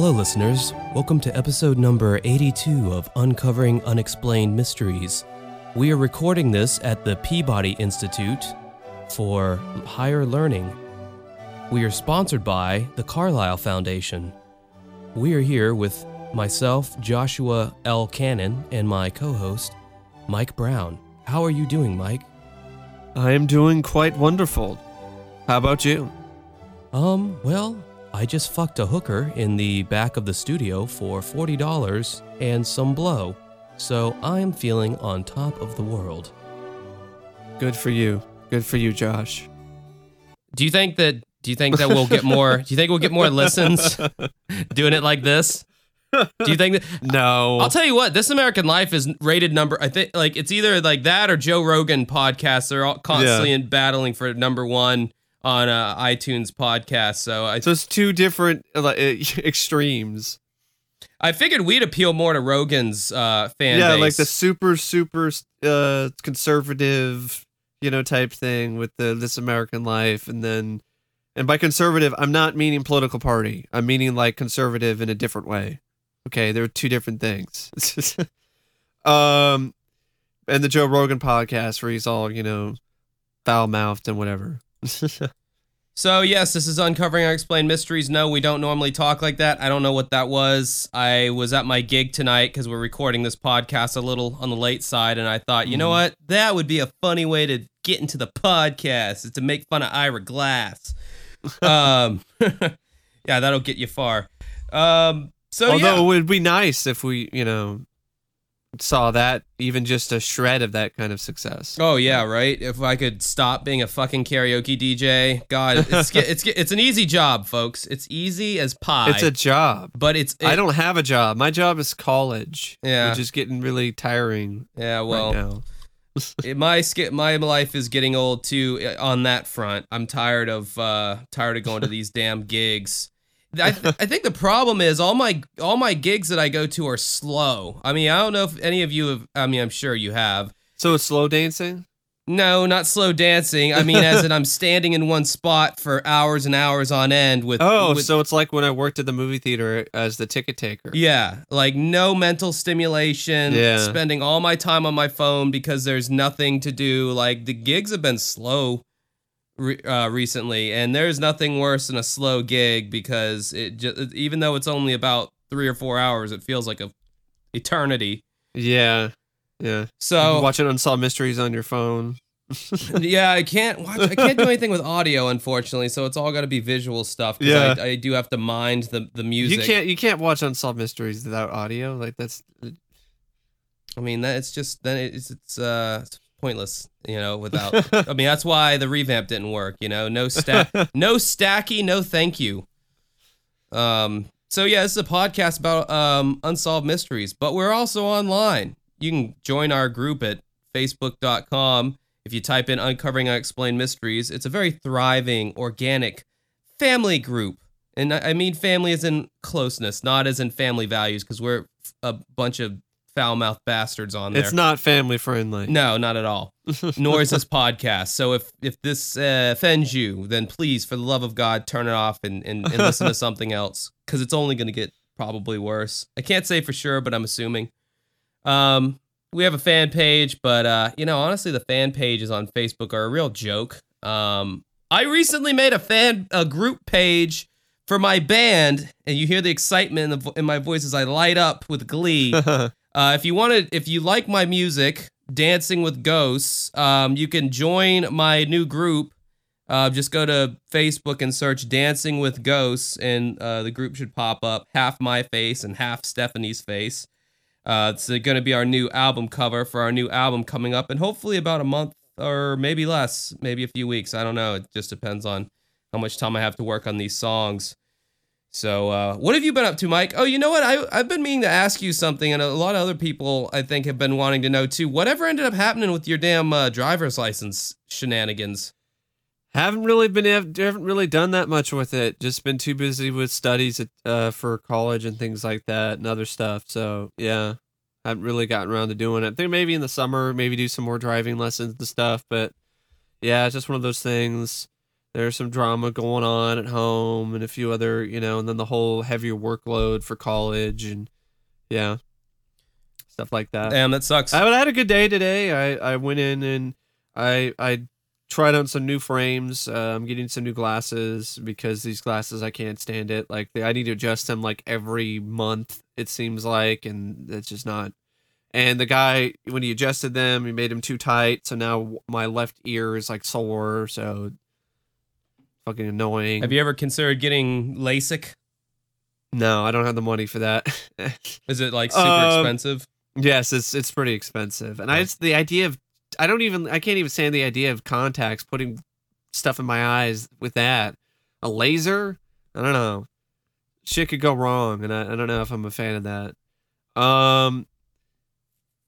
Hello, listeners. Welcome to episode number 82 of Uncovering Unexplained Mysteries. We are recording this at the Peabody Institute for Higher Learning. We are sponsored by the Carlisle Foundation. We are here with myself, Joshua L. Cannon, and my co host, Mike Brown. How are you doing, Mike? I am doing quite wonderful. How about you? Um, well, I just fucked a hooker in the back of the studio for $40 and some blow, so I'm feeling on top of the world. Good for you. Good for you, Josh. Do you think that do you think that we'll get more do you think we'll get more listens doing it like this? Do you think that No. I'll tell you what, This American Life is rated number I think like it's either like that or Joe Rogan podcast. They're all constantly in battling for number 1 on uh, iTunes podcast. So I so it's two different uh, extremes. I figured we'd appeal more to Rogan's uh, fan yeah, base. like the super super uh conservative, you know, type thing with the This American Life and then and by conservative, I'm not meaning political party. I'm meaning like conservative in a different way. Okay, there are two different things. um and the Joe Rogan podcast where he's all, you know, foul mouthed and whatever. So yes, this is uncovering unexplained mysteries. No, we don't normally talk like that. I don't know what that was. I was at my gig tonight because we're recording this podcast a little on the late side, and I thought, you know Mhm. what, that would be a funny way to get into the podcast is to make fun of Ira Glass. um, yeah, that'll get you far. Um, so Although yeah. it would be nice if we, you know, saw that even just a shred of that kind of success. Oh yeah, right. If I could stop being a fucking karaoke DJ, God, it's it's it's an easy job, folks. It's easy as pie. It's a job. but it's I don't have a job. My job is college. Yeah. Which is getting really tiring Yeah, well, right now. my my life is getting old too on that front. I'm tired of uh tired of going to these damn gigs. I, th- I think the problem is all my all my gigs that I go to are slow. I mean, I don't know if any of you have. I mean, I'm sure you have. So it's slow dancing? No, not slow dancing. I mean, as in I'm standing in one spot for hours and hours on end with. Oh, with- so it's like when I worked at the movie theater as the ticket taker. Yeah, like no mental stimulation. Yeah. Spending all my time on my phone because there's nothing to do. Like the gigs have been slow re- uh, recently, and there's nothing worse than a slow gig because it just even though it's only about three or four hours, it feels like a eternity. Yeah. Yeah. So watching Unsolved Mysteries on your phone. yeah, I can't watch. I can't do anything with audio, unfortunately. So it's all got to be visual stuff. Yeah. I, I do have to mind the the music. You can't you can't watch Unsolved Mysteries without audio. Like that's I mean, that it's just then it's it's uh pointless, you know. Without, I mean, that's why the revamp didn't work. You know, no stack, no stacky, no thank you. Um. So yeah, this is a podcast about um unsolved mysteries, but we're also online. You can join our group at facebook.com. If you type in uncovering unexplained mysteries, it's a very thriving, organic family group. And I I mean family as in closeness, not as in family values, because we're a bunch of foul mouthed bastards on there. it's not family friendly. no, not at all. Nor is this podcast. So if if this uh, offends you, then please, for the love of God, turn it off and and, and listen to something else, because it's only going to get probably worse. I can't say for sure, but I'm assuming. Um, we have a fan page, but uh, you know, honestly, the fan pages on Facebook are a real joke. Um, I recently made a fan a group page for my band, and you hear the excitement in, the, vo- in my voice as I light up with glee. Uh, if you want to, if you like my music, Dancing with Ghosts, um, you can join my new group. Uh, just go to Facebook and search Dancing with Ghosts, and uh, the group should pop up. Half my face and half Stephanie's face. Uh, it's going to be our new album cover for our new album coming up, and hopefully about a month or maybe less, maybe a few weeks. I don't know. It just depends on how much time I have to work on these songs. So, uh, what have you been up to, Mike? Oh, you know what? I, I've been meaning to ask you something, and a lot of other people, I think, have been wanting to know too. Whatever ended up happening with your damn uh, driver's license shenanigans? haven't really been haven't really done that much with it. Just been too busy with studies at, uh, for college and things like that and other stuff. So yeah, haven't really gotten around to doing it. I think maybe in the summer, maybe do some more driving lessons and stuff. But yeah, it's just one of those things. There's some drama going on at home and a few other, you know, and then the whole heavier workload for college and yeah, stuff like that. Damn, that sucks. I, I had a good day today. I, I went in and I I tried on some new frames. Uh, I'm getting some new glasses because these glasses I can't stand it. Like I need to adjust them like every month. It seems like, and it's just not. And the guy when he adjusted them, he made them too tight. So now my left ear is like sore. So fucking annoying. Have you ever considered getting LASIK? No, I don't have the money for that. Is it like super Um, expensive? yes, it's it's pretty expensive, and I just the idea of I don't even I can't even stand the idea of contacts putting stuff in my eyes with that a laser. I don't know. Shit could go wrong, and I, I don't know if I'm a fan of that. Um.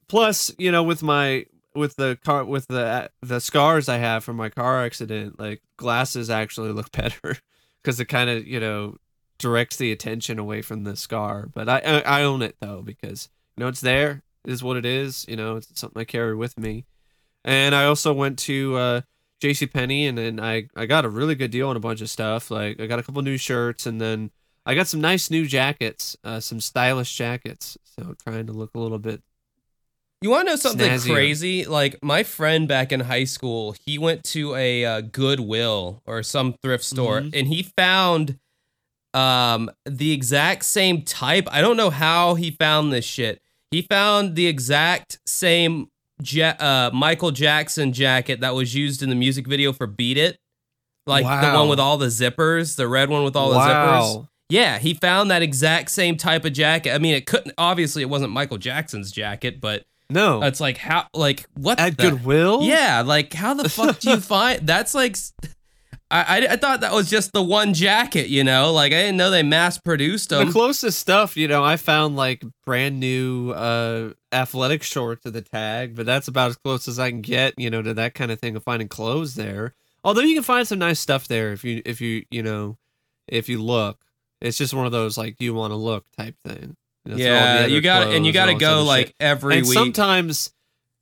Plus, you know, with my with the car with the the scars I have from my car accident, like glasses actually look better because it kind of you know directs the attention away from the scar. But I, I I own it though because you know it's there. It is what it is. You know, it's something I carry with me. And I also went to uh, J.C. Penney and then I I got a really good deal on a bunch of stuff. Like I got a couple new shirts and then I got some nice new jackets, uh, some stylish jackets. So trying to look a little bit. You want to know something snazzier. crazy? Like my friend back in high school, he went to a uh, Goodwill or some thrift store, Mhm. and he found um the exact same type. I don't know how he found this shit. He found the exact same ja- uh, Michael Jackson jacket that was used in the music video for "Beat It," like the one with all the zippers, the red one with all the zippers. Yeah, he found that exact same type of jacket. I mean, it couldn't obviously it wasn't Michael Jackson's jacket, but No. it's like how like what At the- Goodwill. Yeah, like how the fuck do you find that's like I I thought that was just the one jacket, you know? Like I didn't know they mass produced The them. closest stuff, you know, I found like brand new uh athletic shorts to the tag, but that's about as close as I can get, you know, to that kind of thing of finding clothes there. Although you can find some nice stuff there if you if you you know if you look. It's just one of those like you want to look type thing. You know, throw all the yeah, you got and you got to all this other go shit. like every and week. sometimes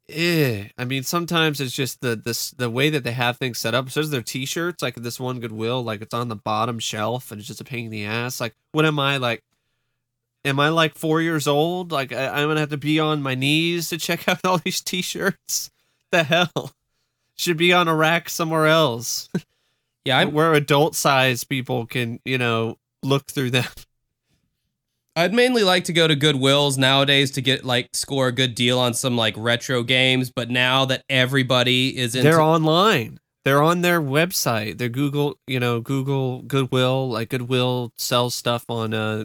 eh, I mean sometimes it's just the this the way that they have things set up. So there's their t-shirts, like this one Goodwill, like it's on the bottom shelf and it's just a pain in the ass. Like what am I like am I like four years old? Like I, I'm gonna have to be on my knees to check out all these t-shirts. The hell? Should be on a rack somewhere else. yeah, I'm, where adult size people can, you know, look through them. I'd mainly like to go to Goodwills nowadays to get like score a good deal on some like retro games, but now that everybody is into They're online. They're on their website. They're Google, you know, Google Goodwill. Like Goodwill sells stuff on uh,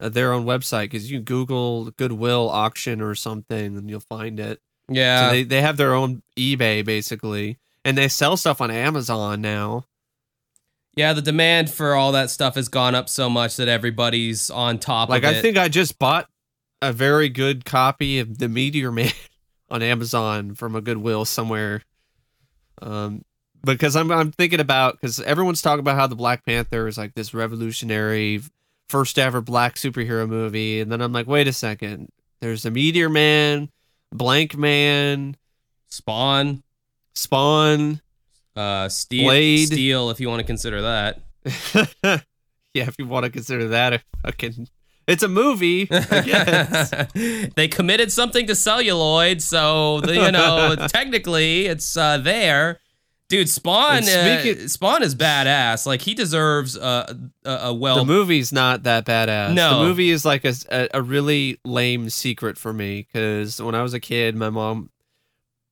uh, their own website because you Google Goodwill auction or something and you'll find it. yeah, so they they have their own eBay basically, and they sell stuff on Amazon now. Yeah, the demand for all that stuff has gone up so much that everybody's on top Like of I think I just bought a very good copy of the Meteor Man on Amazon from a Goodwill somewhere. Um, because I'm I'm thinking about because everyone's talking about how the Black Panther is like this revolutionary first ever black superhero movie, and then I'm like, wait a second, there's the Meteor Man, Blankman, Spawn, Spawn. Uh, Steel, Blade. Steel, if you want to consider that. yeah, if you want to consider that a fucking, it's a movie. They committed something to celluloid, so the, you know technically it's uh, there. Dude, Spawn, uh, Spawn is badass. Like he deserves uh, a, a well. the movie's not that badass. No. the movie is like a, a, a really lame secret for me because when I was a kid, my mom,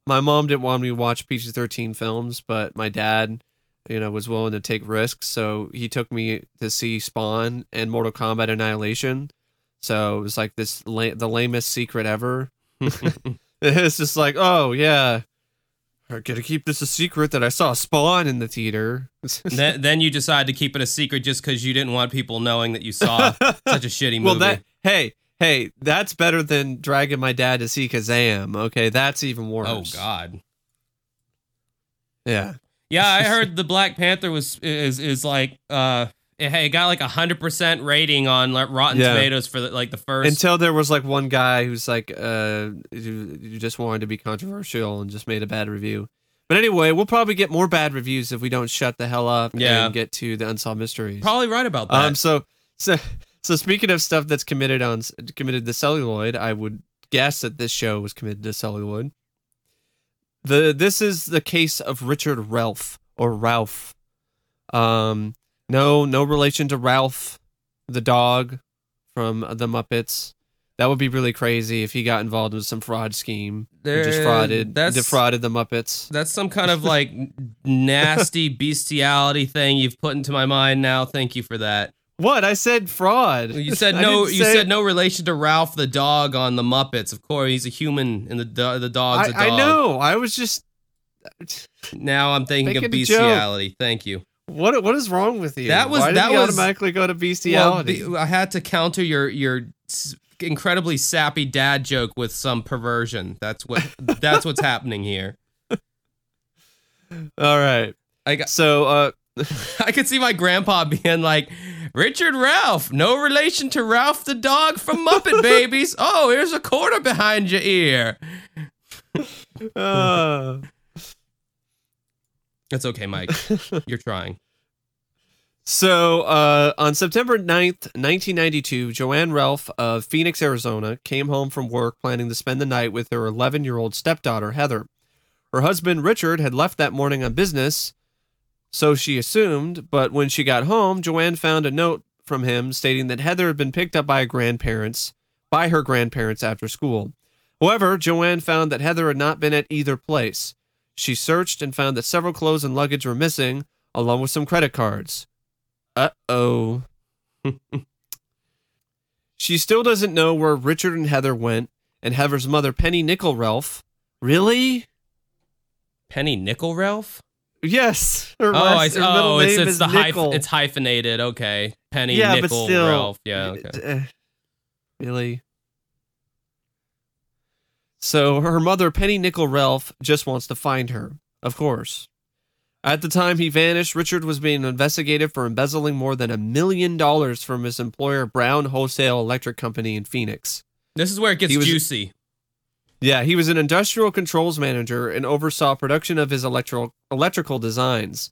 my mom didn't want me to watch PG thirteen films, but my dad, you know, was willing to take risks, so he took me to see Spawn and Mortal Kombat Annihilation. So it was like this la- the lamest secret ever. it's just like, oh yeah. I gotta keep this a secret that I saw Spawn in the theater. then, then you decide to keep it a secret just because you didn't want people knowing that you saw such a shitty movie. Well, that hey, hey, that's better than dragging my dad to see Kazam. Okay, that's even worse. oh God. Yeah. Yeah, I heard the Black Panther was is is like uh hey it got like a hundred percent rating on like Rotten Yeah. Tomatoes for the, like the first. Until there was like one guy who's like, uh, who who just wanted to be controversial and just made a bad review. But anyway, we'll probably get more bad reviews if we don't shut the hell up Yeah. and get to the unsolved mysteries. Probably right about that. Um. So so so speaking of stuff that's committed on committed to celluloid, I would guess that this show was committed to celluloid. The this is the case of Richard Ralph or Ralph. Um. No, no relation to Ralph, the dog from the Muppets. That would be really crazy if he got involved with some fraud scheme. and just frauded, that's- defrauded the Muppets. That's some kind of like nasty bestiality thing you've put into my mind now. Thank you for that. What I said, fraud. You said no. You said no relation to Ralph the dog on the Muppets. Of course, he's a human, and the do- the dog's a dog. I, I know. I was just. Now I'm thinking of bestiality. Thank you. What what is wrong with you? That was- Why that was- automatically go to Well, bestiality? be- I had to counter your your incredibly sappy dad joke with some perversion. That's what that's what's happening here. All right. I got, So uh, I could see my grandpa being like, Richard Ralph, no relation to Ralph the dog from Muppet Babies. Oh, here's a quarter behind your ear. uh It's okay, Mike. You're trying. so uh, on September 9th, 1992, Joanne Ralph of Phoenix, Arizona, came home from work planning to spend the night with her 11 year old stepdaughter, Heather. Her husband, Richard, had left that morning on business, so she assumed, but when she got home, Joanne found a note from him stating that Heather had been picked up by her grandparents, by her grandparents after school. However, Joanne found that Heather had not been at either place. She searched and found that several clothes and luggage were missing, along with some credit cards. Uh oh. she still doesn't know where Richard and Heather went, and Heather's mother, Penny Nickel Ralph. Really? Penny Nickel Ralph? Yes. Her, Oh, I, her oh, it's name it's the hyph- Nickel. it's hyphenated. Okay, Penny Yeah, but still- Ralph. Yeah, okay. Uh, really? So her mother, Penny Nickel Ralph, just wants to find her, of course. At the time he vanished, Richard was being investigated for embezzling more than a million dollars from his employer, Brown Wholesale Electric Company in Phoenix. This is where it gets was- juicy. Yeah, he was an industrial controls manager and oversaw production of his electrical electrical designs.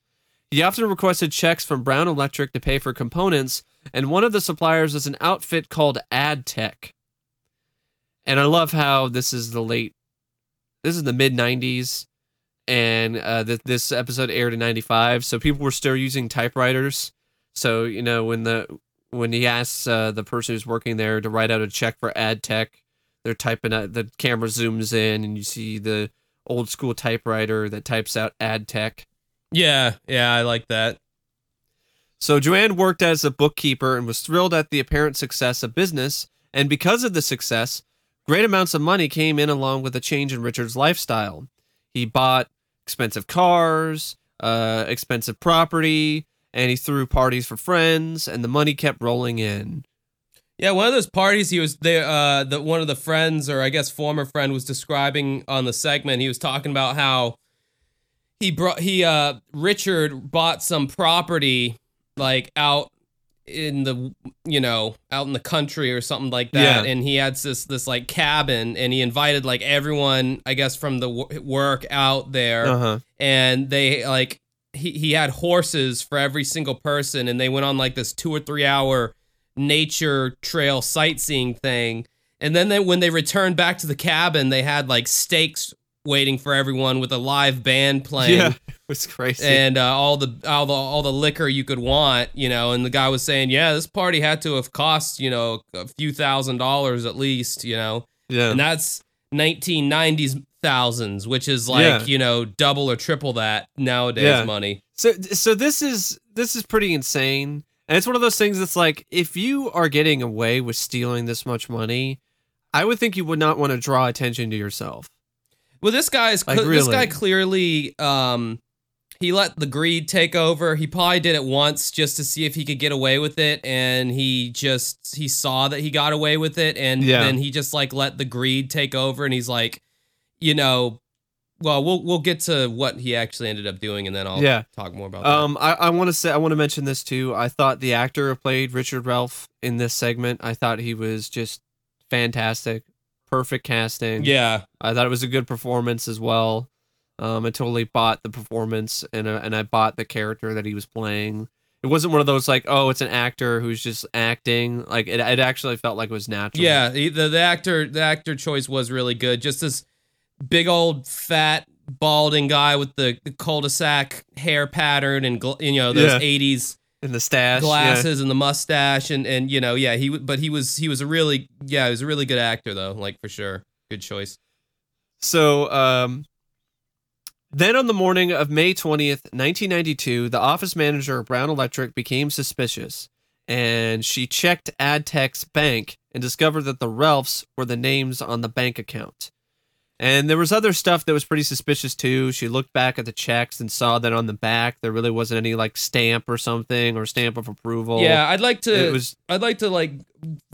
He often requested checks from Brown Electric to pay for components, and one of the suppliers was an outfit called AdTech. And I love how this is the late, this is the mid '90s, and uh, th- this episode aired in '95, so people were still using typewriters. So you know when the when he asks uh, the person who's working there to write out a check for AdTech, they're typing out the camera zooms in and you see the old school typewriter that types out AdTech. Yeah, yeah, I like that. so joanne worked as a bookkeeper and was thrilled at the apparent success of business. And because of the success great amounts of money came in along with a change in richard's lifestyle. He bought expensive cars uh, expensive property and he threw parties for friends and the money kept rolling in Yeah, one of those parties he was there. Uh, the one of the friends, or I guess former friend, was describing on the segment. He was talking about how he brought he uh Richard bought some property like out in the you know out in the country or something like that Yeah. and he had this this like cabin and he invited like everyone i guess from the wo- work out there uh-huh and they like he, he had horses for every single person and they went on like this two or three hour nature trail sightseeing thing and then they, when they returned back to the cabin they had like steaks waiting for everyone with a live band playing yeah it was crazy and uh, all the all the all the liquor you could want, you know. And the guy was saying, yeah, this party had to have cost you know a few thousand dollars at least, you know, yeah and that's 1990s thousands, which is like Yeah. you know double or triple that nowadays Yeah. money. So so this is this is pretty insane. And it's one of those things that's like if you are getting away with stealing this much money, I would think you would not want to draw attention to yourself. Well, this guy's Like, this guy clearly um he let the greed take over. He probably did it once just to see if he could get away with it and he just he saw that he got away with it and Yeah. then he just like let the greed take over and he's like you know well, we'll we'll get to what he actually ended up doing and then I'll Yeah. talk more about that. Um I, I want to say I want to mention this too. I thought the actor who played Richard Ralph in this segment, I thought he was just fantastic. Perfect casting. Yeah. I thought it was a good performance as well. Um, I totally bought the performance and uh, and I bought the character that he was playing. It wasn't one of those like, oh, it's an actor who's just acting. Like it, it actually felt like it was natural. Yeah, the, the actor the actor choice was really good. Just this big old fat balding guy with the, the cul-de-sac hair pattern and gl- you know those Yeah. 80s And the stash. yeah. glasses and the mustache and and you know yeah he but he was he was a really yeah he was a really good actor though like for sure good choice So, um, then on the morning of May 20th, 1992, the office manager of Brown Electric became suspicious and she checked AdTech's bank and discovered that the Ralphs were the names on the bank account. And there was other stuff that was pretty suspicious too. She looked back at the checks and saw that on the back there really wasn't any like stamp or something or stamp of approval. yeah I'd like to It was I'd like to like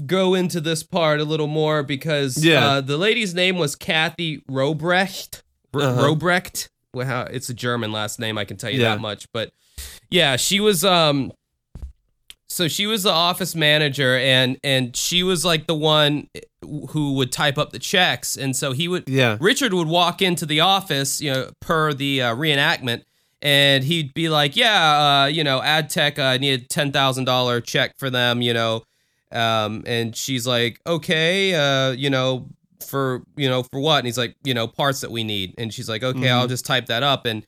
go into this part a little more because Yeah. uh, the lady's name was Kathy Robrecht. R- Uh-huh. Robrecht. Well, it's a German last name, I can tell you Yeah. that much. But yeah, she was um so she was the office manager and and she was like the one who would type up the checks and so he would yeah. Richard would walk into the office, you know, per the uh, reenactment, and he'd be like, "Yeah, uh, you know, AdTech, I need a ten thousand dollar check for them, you know," um, and she's like, "Okay, uh, you know, for you know, for what?" And he's like, "You know, parts that we need," and she's like, "Okay, I'll just type that up." And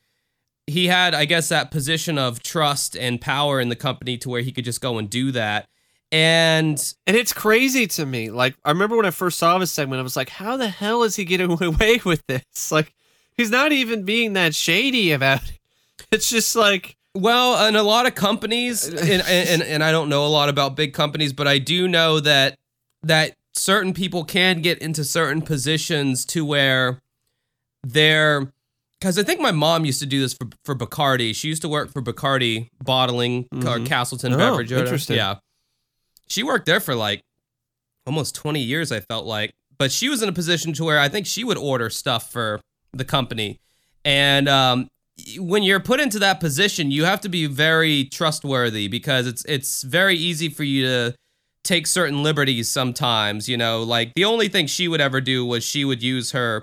he had, I guess, that position of trust and power in the company to where he could just go and do that. And And it's crazy to me. Like I remember when I first saw this segment, I was like, "How the hell is he getting away with this?" Like he's not even being that shady about it. It's just like, Well, and a lot of companies, and, and and I don't know a lot about big companies, but I do know that that certain people can get into certain positions to where they're because I think my mom used to do this for for Bacardi. She used to work for Bacardi bottling or Mhm. Castleton Oh, beverage. or interesting. Yeah, she worked there for like almost twenty years. I felt like, but she was in a position to where I think she would order stuff for the company, and um, when you're put into that position, you have to be very trustworthy because it's it's very easy for you to take certain liberties sometimes, you know, like the only thing she would ever do was she would use her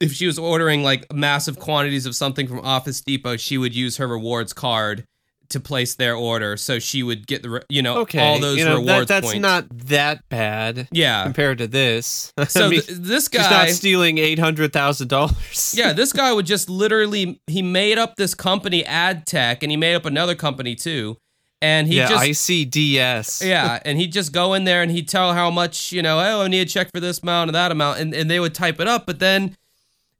if she was ordering like massive quantities of something from Office Depot, she would use her rewards card to place their order so she would get the you know okay, all those you know, that, that's points. not that bad yeah. compared to this. So I mean, th- this she's guy not stealing eight hundred thousand dollars. yeah, this guy would just literally he made up this company AdTech and he made up another company too. And he just. yeah, just ICDS. Yeah, and he'd just go in there and he'd tell how much, you know, oh, I need a check for this amount and that amount, and, and they would type it up. But then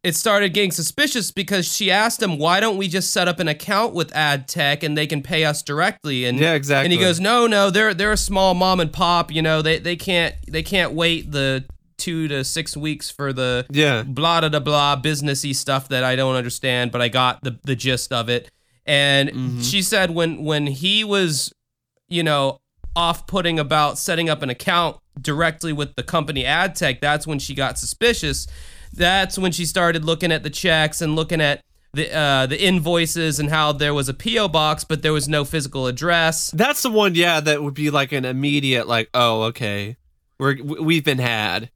it started getting suspicious because she asked him, why don't we just set up an account with AdTech and they can pay us directly? And yeah, exactly. and he goes, no, no, they're they're a small mom and pop, you know, they they can't they can't wait the two to six weeks for the yeah, blah da da blah businessy stuff that I don't understand, but I got the the gist of it. And Mhm. she said when when he was, you know, off putting about setting up an account directly with the company AdTech, that's when she got suspicious. That's when she started looking at the checks and looking at the uh, the invoices and how there was a PO box, but there was no physical address. that's the one. Yeah, that would be like an immediate, like, oh, okay, we're we've been had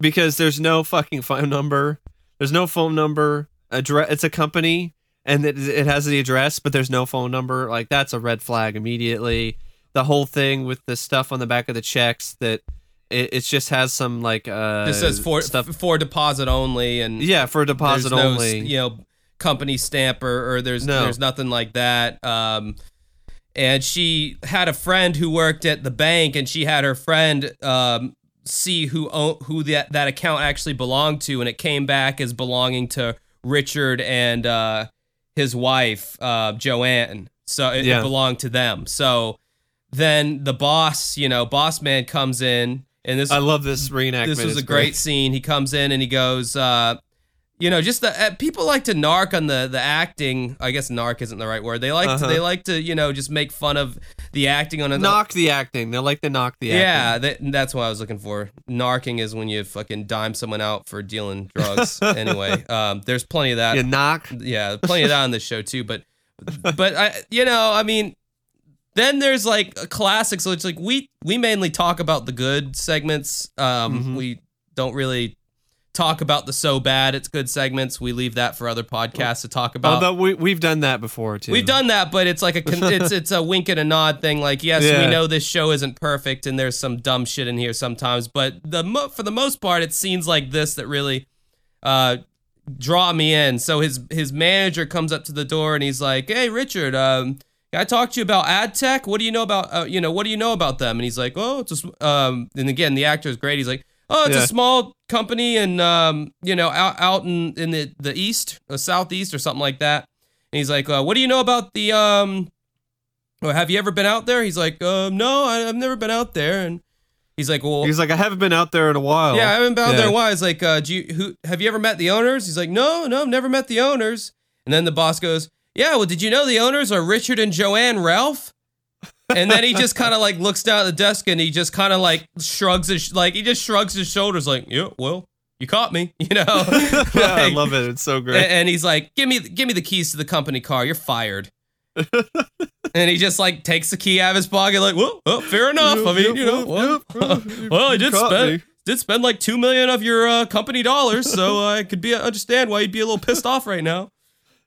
because there's no fucking phone number. There's no phone number. Address. It's a company, and it, it has the address, but there's no phone number. Like that's a red flag immediately. The whole thing with the stuff on the back of the checks that it, it just has some like uh This says for stuff. for deposit only, and Yeah, for deposit no, only. you know, company stamp or, or there's No. there's nothing like that. Um, and she had a friend who worked at the bank, and she had her friend um see who who that that account actually belonged to, and it came back as belonging to Richard and uh, his wife uh, Joanne. So it, it belonged to them. So then the boss, you know, boss man comes in, and this I love this reenactment. this was a great scene. He comes in and he goes, uh, you know, just the uh, people like to narc on the the acting. I guess narc isn't the right word. They like to, Uh-huh. they like to you know just make fun of the acting on it. knock the acting. They like to knock the Yeah, that, that's what I was looking for. Narking is when you fucking dime someone out for dealing drugs. anyway, um, there's plenty of that. You knock. Yeah, plenty of that on this show too. But, but I, you know, I mean, then there's like a classic. So it's like we we mainly talk about the good segments. Um, Mhm. we don't really talk about the so bad it's good segments. We leave that for other podcasts to talk about. Although we we've done that before too. We've done that, but it's like a con- it's it's a wink and a nod thing. Like, yes, we know this show isn't perfect, and there's some dumb shit in here sometimes. But the mo- for the most part, it's scenes like this that really uh, draw me in. So his his manager comes up to the door and he's like, "Hey, Richard, um, I talked to you about AdTech? What do you know about uh, you know what do you know about them?" And he's like, "Oh, it's a um." And again, the actor is great. He's like, "Oh, it's Yeah. a small company, and um, you know, out out in in the the east, or southeast, or something like that." And he's like, uh, "What do you know about the um?" Or have you ever been out there? He's like, um, "No, I, I've never been out there." And he's like, "Well, He's like, I haven't been out there in a while. yeah, I haven't been out there in Yeah. a while." He's like, uh, "Do you who have you ever met the owners?" He's like, "No, no, I've never met the owners." And then the boss goes, "Yeah, well, did you know the owners are Richard and Joanne Ralph?" And then he just kind of like looks down at the desk and he just kind of like shrugs his like he just shrugs his shoulders like, "Yeah, well, you caught me," you know. yeah, I love it. It's so great. And he's like, "Give me, give me the keys to the company car. You're fired." and he just like takes the key out of his pocket, like, "Well, well fair enough. I mean, you know, well, well, I did spend me. did spend like two million of your uh, company dollars, so I could be understand why you'd be a little pissed off right now."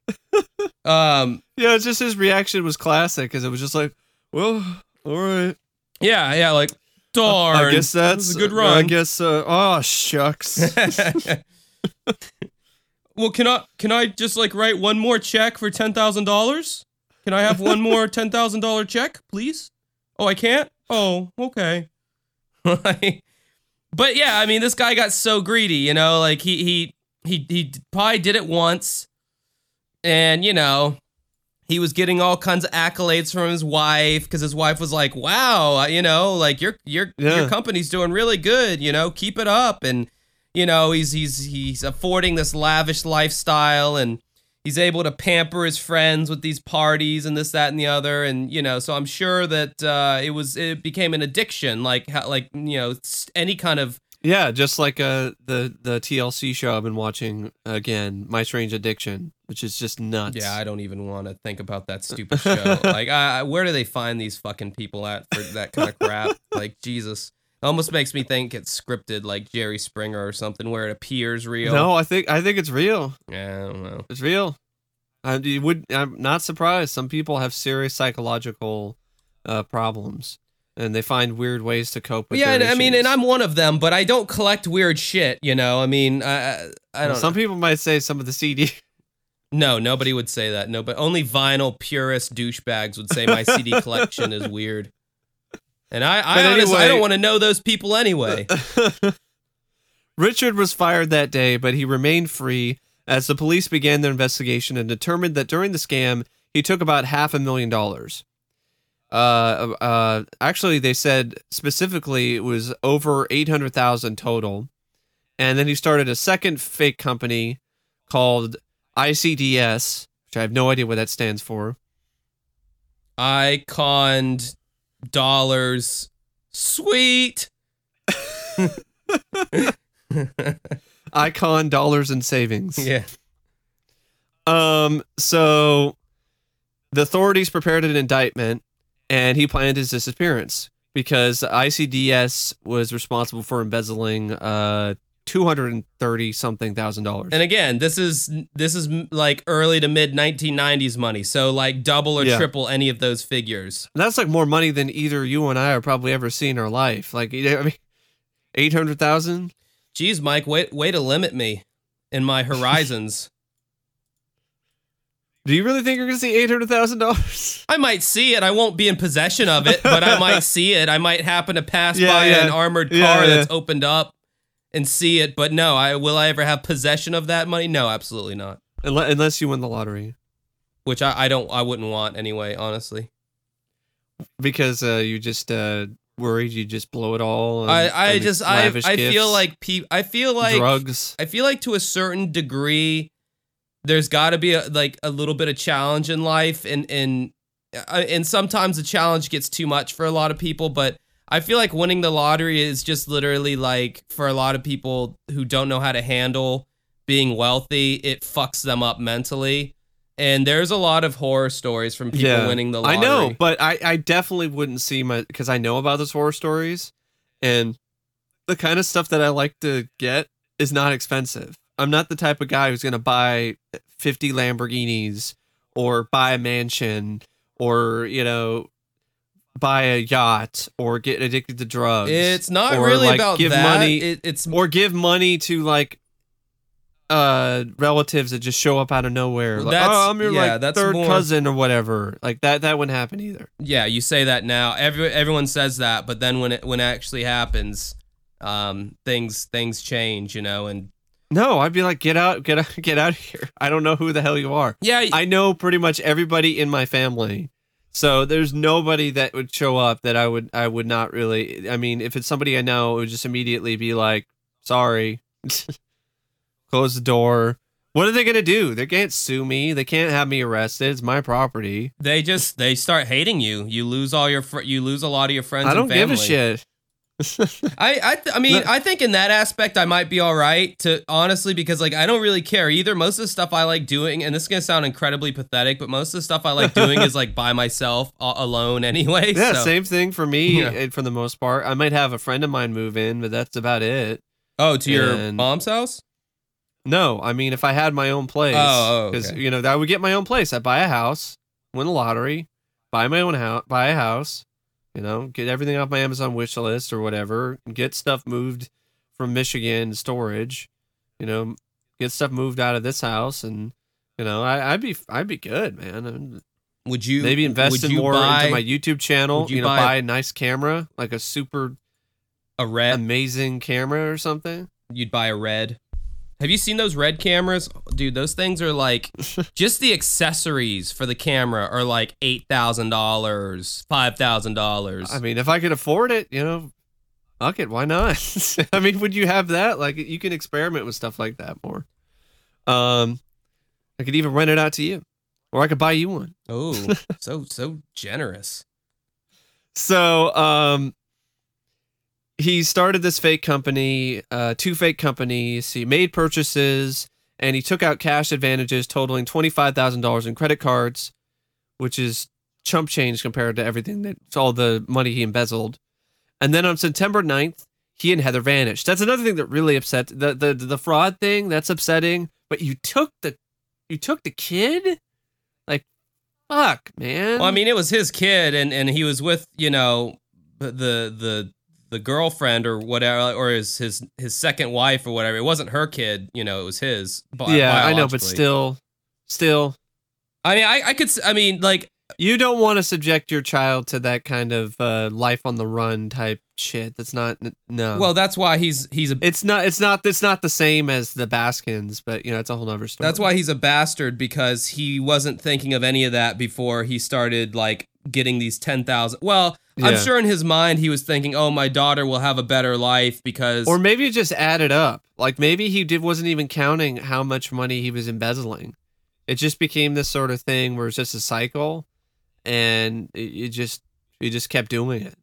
Um, Yeah, it's just his reaction was classic because it was just like, well, all right. yeah, yeah, like darn. I guess that that's a good run. I guess. Uh, oh shucks. well, can I can I just like write one more check for ten thousand dollars? Can I have one more ten thousand dollar check, please? Oh, I can't. Oh, okay. but yeah, I mean, this guy got so greedy, you know, like he he he he probably did it once, and you know, he was getting all kinds of accolades from his wife because his wife was like, "Wow, you know, like your your your company's doing really good. You know, keep it up." And you know, he's he's he's affording this lavish lifestyle, and he's able to pamper his friends with these parties and this, that, and the other. And you know, so I'm sure that uh, it was it became an addiction, like how, like you know, any kind of yeah, just like uh the the TLC show I've been watching again, My Strange Addiction, which is just nuts. Yeah, I don't even want to think about that stupid show. like, I, I- where do they find these fucking people at for that kind of crap? like, Jesus, it almost makes me think it's scripted, like Jerry Springer or something, where it appears real. no, I think I think it's real. yeah, I don't know. It's real. I you would. I'm not surprised. Some people have serious psychological uh, problems, and they find weird ways to cope with. yeah, and, I mean, and. I'm one of them, but I don't collect weird shit. You know, I mean, I, I, I don't. Some people might say some of the CD. no, nobody would say that. No, but only vinyl purist douchebags would say my CD collection is weird. And I, I But honestly, I don't want to know those people anyway. Richard was fired that day, but he remained free as the police began their investigation and determined that during the scam, he took about half a million dollars. Uh, uh, actually, they said specifically it was over 800,000 total. And then he started a second fake company called ICDS, which I have no idea what that stands for. I conned dollars. Sweet. Icon Dollars and Savings. yeah. Um, so the authorities prepared an indictment and he planned his disappearance because ICDS was responsible for embezzling uh 230 something thousand dollars. And again, this is this is like early to mid 1990s money. So like double or Yeah. triple any of those figures. That's like more money than either you and I are probably ever see in our life. Like I mean 800,000? Geez, Mike, way way to limit me in my horizons. Do you really think you're going to see $800,000? I might see it. I won't be in possession of it, but I might see it. I might happen to pass Yeah, by yeah. an armored car Yeah, that's opened up and see it. But no, I will I ever have possession of that money? No, absolutely not. Unless you win the lottery Which I, I don't I wouldn't want anyway, honestly. because uh you just uh worried you just blow it all I, I just I I feel like pe- I feel like drugs. I feel like to a certain degree, there's got to be a, like a little bit of challenge in life, and and uh, and sometimes the challenge gets too much for a lot of people. But I feel like winning the lottery is just literally like for a lot of people who don't know how to handle being wealthy, it fucks them up mentally. And there's a lot of horror stories from people winning the lottery. I know, but I, I definitely wouldn't see my because I know about those horror stories and the kind of stuff that I like to get is not expensive. I'm not the type of guy who's going to buy 50 Lamborghinis or buy a mansion or, you know, buy a yacht or get addicted to drugs. It's not really like, about give that. money It, it's or give money to like uh relatives that just show up out of nowhere. Like, That's- oh, I'm your yeah, like that's third more- cousin or whatever. Like that that wouldn't happen either. yeah. You say that now. Every everyone says that, but then when it when it actually happens, um, things things change. You know, and No, I'd be like, get out, get out, get out of here. I don't know who the hell you are. yeah, I know pretty much everybody in my family. So there's nobody that would show up that I would I would not really I mean, if it's somebody I know, it would just immediately be like, sorry. Close the door. What are they gonna do? They can't sue me. They can't have me arrested. It's my property. they just they start hating you. You lose all your fr- you lose a lot of your friends. I don't and give family. a shit. I I, th- I mean I think in that aspect I might be all right to honestly because like I don't really care either. Most of the stuff I like doing, and this is gonna sound incredibly pathetic, but most of the stuff I like doing is like by myself, a- alone anyway. Yeah, so. same thing for me Yeah. for the most part. I might have a friend of mine move in, but that's about it. Oh, to your mom's house? No, I mean if I had my own place, Oh, oh, okay. you know I would get my own place. I buy a house, win the lottery, buy my own house, buy a house, you know, get everything off my Amazon wish list or whatever, get stuff moved from Michigan storage, you know, get stuff moved out of this house, and you know I, would be I'd be good, man. And Would you maybe invest in more buy into my YouTube channel. You, you know, buy- buy a nice camera, like a super a red? amazing camera or something. You'd buy a red. Have you seen those red cameras, dude? Those things are like just the accessories for the camera are like eight thousand dollars, five thousand dollars. I mean, if I could afford it, you know, fuck it, why not? I mean, would you have that? Like, you can experiment with stuff like that more. Um, I could even rent it out to you, or I could buy you one. Oh, so so generous. So, um, he started this fake company, uh, two fake companies. He made purchases and he took out cash advantages totaling twenty five thousand dollars in credit cards, which is chump change compared to everything that's all the money he embezzled. And then on September 9th, he and Heather vanished. That's another thing that really upset the the the fraud thing. That's upsetting. But you took the you took the kid, like, fuck, man. Well, I mean, it was his kid, and and he was with you know the the the girlfriend or whatever, or his his his second wife or whatever. It wasn't her kid, you know, it was his. bi- yeah, I know, but still, still, I mean, I I could, I mean, like you don't want to subject your child to that kind of uh, life on the run type shit. That's not no. well, that's why he's he's a it's not. It's not. It's not the same as the Baskins, but you know, it's a whole other story. That's why he's a bastard because he wasn't thinking of any of that before he started like getting these 10,000. Well, I'm sure in his mind he was thinking, "Oh, my daughter will have a better life because Or maybe it just added up. Like maybe he did wasn't even counting how much money he was embezzling. It just became this sort of thing where it's just a cycle, and it, it just he just kept doing it.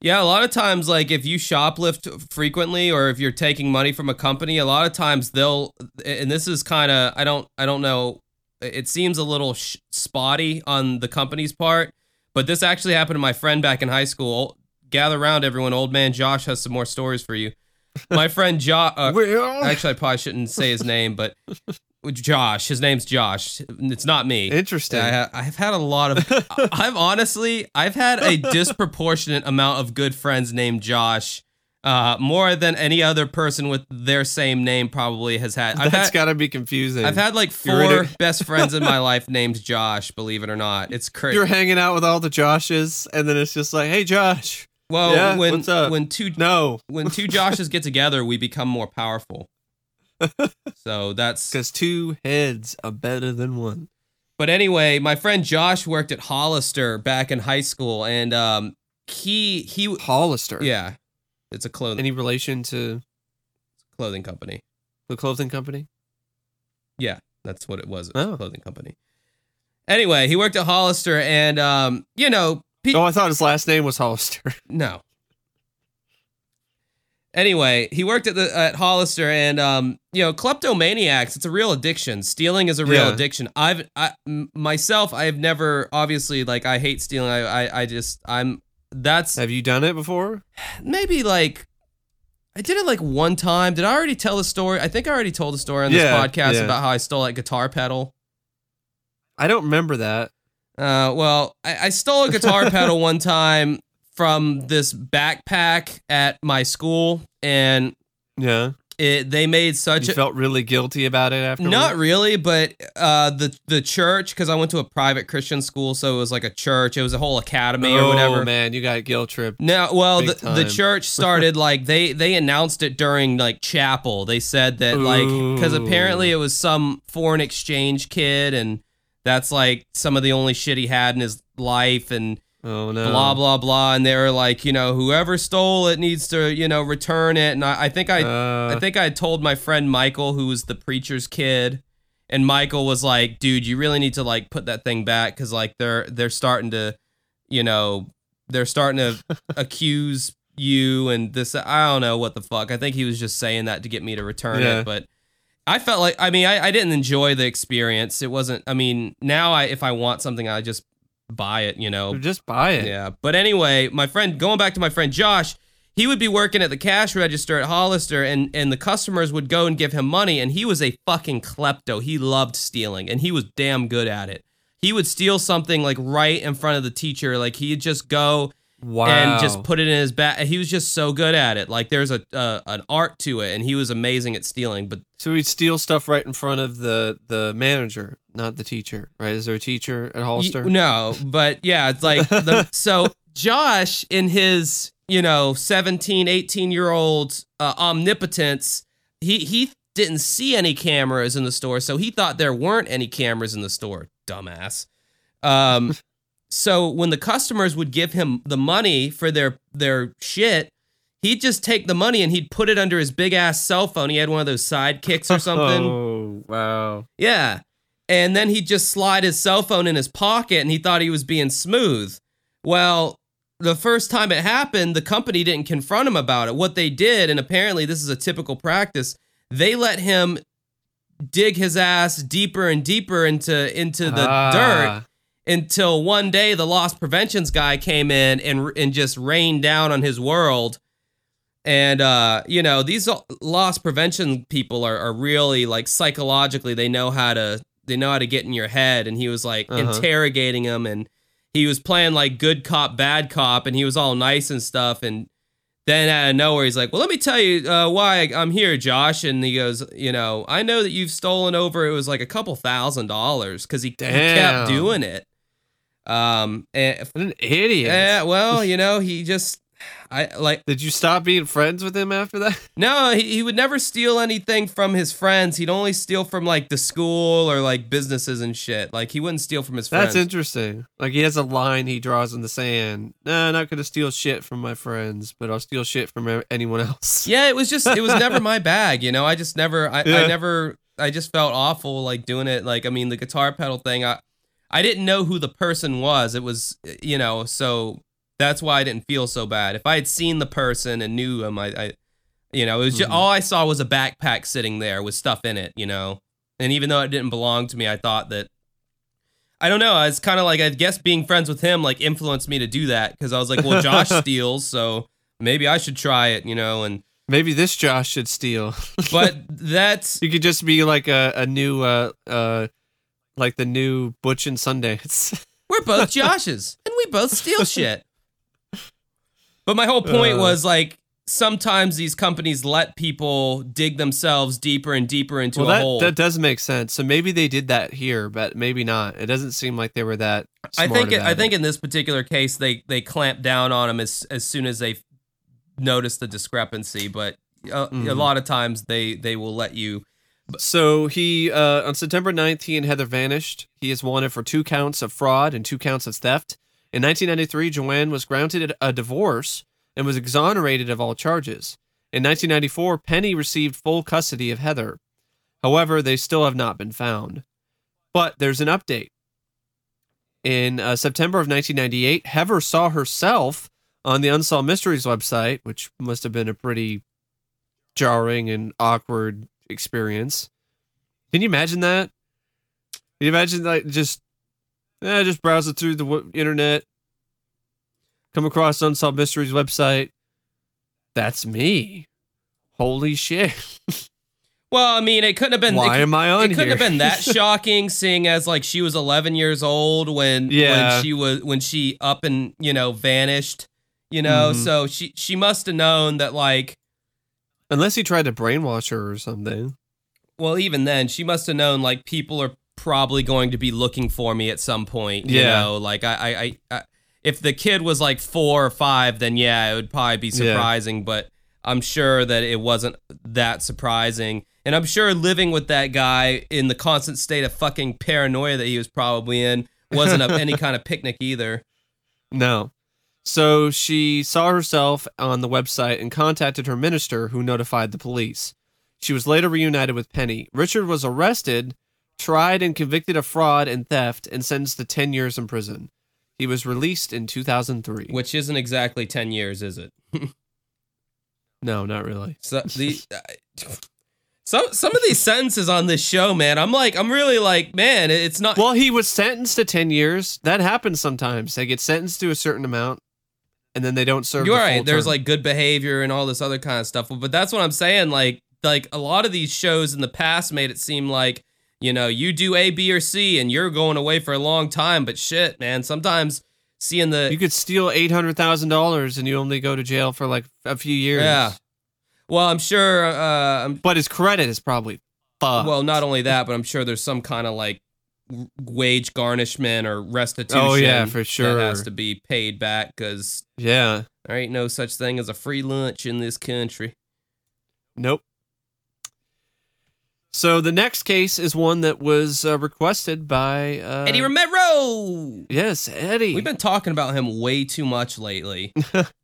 Yeah, a lot of times like if you shoplift frequently or if you're taking money from a company, a lot of times they'll and this is kind of I don't I don't know it seems a little sh- spotty on the company's part, but this actually happened to my friend back in high school. Gather around everyone, old man Josh has some more stories for you. My friend Josh uh, Well, Actually, I probably shouldn't say his name, but Josh. His name's Josh. It's not me. interesting. I, ha- I've had a lot of. I've honestly, I've had a disproportionate amount of good friends named Josh. Uh, more than any other person with their same name probably has had. I've That's had, got to be confusing. I've had like four best friends in my life named Josh. Believe it or not, it's crazy. You're hanging out with all the Joshes, and then it's just like, hey, Josh. Well, Yeah, when when two No, when two Joshes get together, we become more powerful. So that's because two heads are better than one. But anyway, my friend Josh worked at Hollister back in high school, and um, he he Hollister. yeah, it's a clothing Any relation to clothing company. the clothing company? Yeah, that's what it was. It was Oh. a clothing company. Anyway, he worked at Hollister, and um, you know, pe- Oh, I thought his last name was Hollister. no. Anyway, he worked at the at Hollister, and um, you know, kleptomaniacs. It's a real addiction. Stealing is a real Yeah. addiction. I've I, m- myself, I have never obviously like I hate stealing. I I, I just I'm that's Have you done it before? maybe like I did it like one time. Did I already tell the story? I think I already told the story on this Yeah, podcast yeah. about how I stole that guitar pedal. I don't remember that. Uh, well, I, I stole a guitar pedal one time from this backpack at my school, and Yeah. It they made such You a felt really guilty about it after. not really, but uh, the the church because I went to a private Christian school, so it was like a church. It was a whole academy or oh, whatever. man, you got guilt tripped. No, well, the, the church started like they they announced it during like chapel. They said that like because apparently it was some foreign exchange kid, and that's like some of the only shit he had in his life, and Oh no. blah blah blah. And they were like, you know, whoever stole it needs to you know return it. And I, I think I Uh, I think I told my friend Michael, who was the preacher's kid, and Michael was like, "Dude, you really need to like put that thing back because like they're they're starting to, you know, they're starting to accuse you and this. I don't know what the fuck. I think he was just saying that to get me to return Yeah. it, but." I felt like I mean I, I didn't enjoy the experience. It wasn't I mean now I if I want something I just buy it, you know. just buy it. Yeah. But anyway, my friend, going back to my friend Josh, he would be working at the cash register at Hollister, and and the customers would go and give him money, and he was a fucking klepto. He loved stealing, and he was damn good at it. He would steal something like right in front of the teacher, like he'd just go Wow. and just put it in his bag. He was just so good at it. Like there's a uh, an art to it, and he was amazing at stealing. But So he'd steal stuff right in front of the the manager, not the teacher, right? Is there a teacher at Hollister? Y- no, but yeah, it's like the so Josh in his, you know, 17, 18 year old uh, omnipotence, he he didn't see any cameras in the store, so he thought there weren't any cameras in the store. Dumbass. Um so when the customers would give him the money for their their shit, he'd just take the money and he'd put it under his big ass cell phone. He had one of those sidekicks or something. Oh wow. Yeah. And then he'd just slide his cell phone in his pocket and he thought he was being smooth. Well, the first time it happened, the company didn't confront him about it. What they did, and apparently this is a typical practice, they let him dig his ass deeper and deeper into into the dirt Ah. Until one day the loss preventions guy came in and and just rained down on his world. And uh you know these loss prevention people are, are really like psychologically they know how to they know how to get in your head. And he was like Uh-huh. interrogating him and he was playing like good cop bad cop and he was all nice and stuff. And then out of nowhere he's like well let me tell you uh, why i'm here josh. And he goes you know i know that you've stolen over it was like a couple thousand dollars because he, he kept doing it um and, What an idiot. yeah well you know he just i like Did you stop being friends with him after that? no, he, he would never steal anything from his friends. He'd only steal from like the school or like businesses and shit. Like he wouldn't steal from his friends. That's interesting. Like he has a line he draws in the sand. Nah, not gonna steal shit from my friends, but I'll steal shit from anyone else. Yeah, it was just it was never my bag, you know. I just never I, I never I just felt awful like doing it. Like I mean the guitar pedal thing, I I didn't know who the person was. It was you know, so that's why I didn't feel so bad. If I had seen the person and knew him, I, I you know, it was just Mhm. all I saw was a backpack sitting there with stuff in it, you know. And even though it didn't belong to me, I thought that I don't know. It's kind of like I guess being friends with him like influenced me to do that because I was like, well, Josh steals, so maybe I should try it, you know. And Maybe this Josh should steal. but that's you could just be like a, a new uh uh like the new Butch and Sundance. we're both Joshes and we both steal shit. But my whole point Uh. was like sometimes these companies let people dig themselves deeper and deeper into well, a that hole. that does make sense. So maybe they did that here, but maybe not. It doesn't seem like they were that. I think it, I think in this particular case they they clamped down on them as as soon as they noticed the discrepancy. But a, a Mhm. lot of times they they will let you. So he uh, on September 9th, he and Heather vanished. He is wanted for two counts of fraud and two counts of theft. In 1993, Joanne was granted a divorce and was exonerated of all charges. In 1994, Penny received full custody of Heather. However, they still have not been found. But there's an update. In uh, September of 1998, Heather saw herself on the Unsolved Mysteries website, which must have been a pretty jarring and awkward experience. Can you imagine that? Can you imagine like just, eh, just browsing through the w- internet, come across Unsolved Mysteries website. That's me. Holy shit! Well, I mean, it couldn't have been. Why it, am I on it couldn't here? have been that shocking, seeing as like she was 11 years old when Yeah. when she was when she up and you know vanished. You know, Mhm. so she she must have known that like Unless he tried to brainwash her or something. well, even then, she must have known like people are probably going to be looking for me at some point. You Yeah. know, like I, I, I, I, if the kid was like four or five, then yeah, it would probably be Yeah. surprising. But I'm sure that it wasn't that surprising. And I'm sure living with that guy in the constant state of fucking paranoia that he was probably in wasn't any kind of picnic either. No. So she saw herself on the website and contacted her minister, who notified the police. She was later reunited with Penny. Richard was arrested, tried, and convicted of fraud and theft, and sentenced to 10 years in prison. He was released in 2003. Which isn't exactly 10 years, is it? No, not really. So the some some of these sentences on this show, man, I'm like, I'm really like, man, it's not. Well, he was sentenced to 10 years. That happens sometimes. They get sentenced to a certain amount, and then they don't serve You're the right. There's term. like good behavior and all this other kind of stuff, but that's what I'm saying. Like, like a lot of these shows in the past made it seem like, you know, you do A, B, or C, and you're going away for a long time. But shit, man, sometimes seeing the You could steal $800,000 and you only go to jail for like a few years. yeah. Well, I'm sure. Uh, I'm But his credit is probably fucked. well, not only that, but I'm sure there's some kind of like wage garnishment or restitution. Oh, yeah, for sure. That has to be paid back because yeah. there ain't no such thing as a free lunch in this country. Nope. So the next case is one that was uh, requested by uh, Eddie Romero. Yes, Eddie. We've been talking about him way too much lately.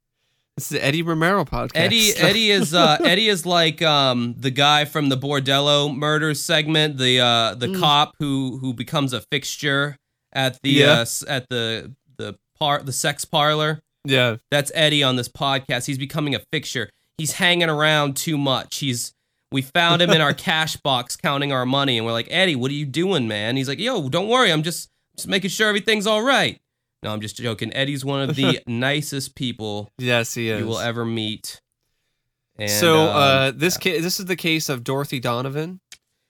It's the Eddie Romero podcast. Eddie Eddie is uh, Eddie is like um, the guy from the Bordello murders segment, the uh, the Mm. cop who who becomes a fixture at the Yeah. uh, at the the par the sex parlor. yeah. That's Eddie on this podcast. He's becoming a fixture. He's hanging around too much. He's we found him in our cash box counting our money, and we're like, Eddie, what are you doing, man? He's like, Yo, don't worry, I'm just just making sure everything's all right. No, I'm just joking. Eddie's one of the nicest people Yes, he is. you will ever meet. And, so um, uh, this ca- this is the case of Dorothy Donovan,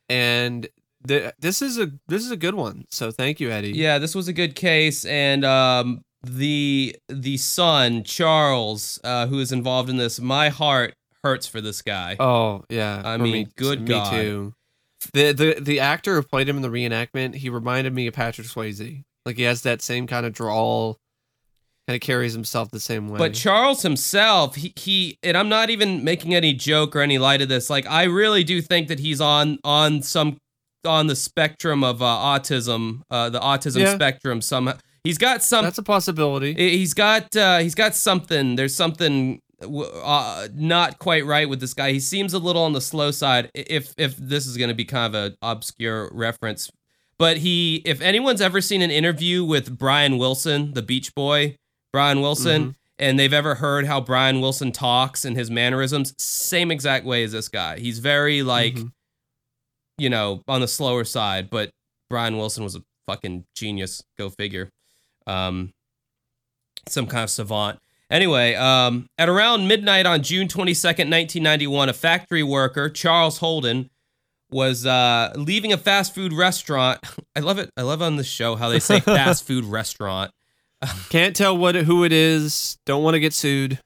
and the, this is a this is a good one. So thank you, Eddie. yeah, this was a good case, and um, the the son Charles, uh, who is involved in this, my heart hurts for this guy. Oh yeah. I mean, me, good me God. too. The the the actor who played him in the reenactment, he reminded me of Patrick Swayze. Like he has that same kind of drawl, kind of carries himself the same way. But Charles himself, he, he and I'm not even making any joke or any light of this. Like I really do think that he's on on some on the spectrum of uh, autism, uh, the autism Yeah. spectrum. Somehow he's got some. that's a possibility. he's got uh, he's got something. There's something uh, not quite right with this guy. He seems a little on the slow side. If if this is going to be kind of an obscure reference, but he if anyone's ever seen an interview with Brian Wilson, the Beach Boy, Brian Wilson. Mm-hmm. And they've ever heard how Brian Wilson talks and his mannerisms, same exact way as this guy. He's very like, Mhm. you know, on the slower side, but Brian Wilson was a fucking genius. Go figure. Um, some kind of savant. Anyway, um, at around midnight on June 22nd, 1991, a factory worker, Charles Holden, was uh, leaving a fast food restaurant. I love it. I love on the show how they say fast food restaurant. Can't tell what who it is. Don't want to get sued.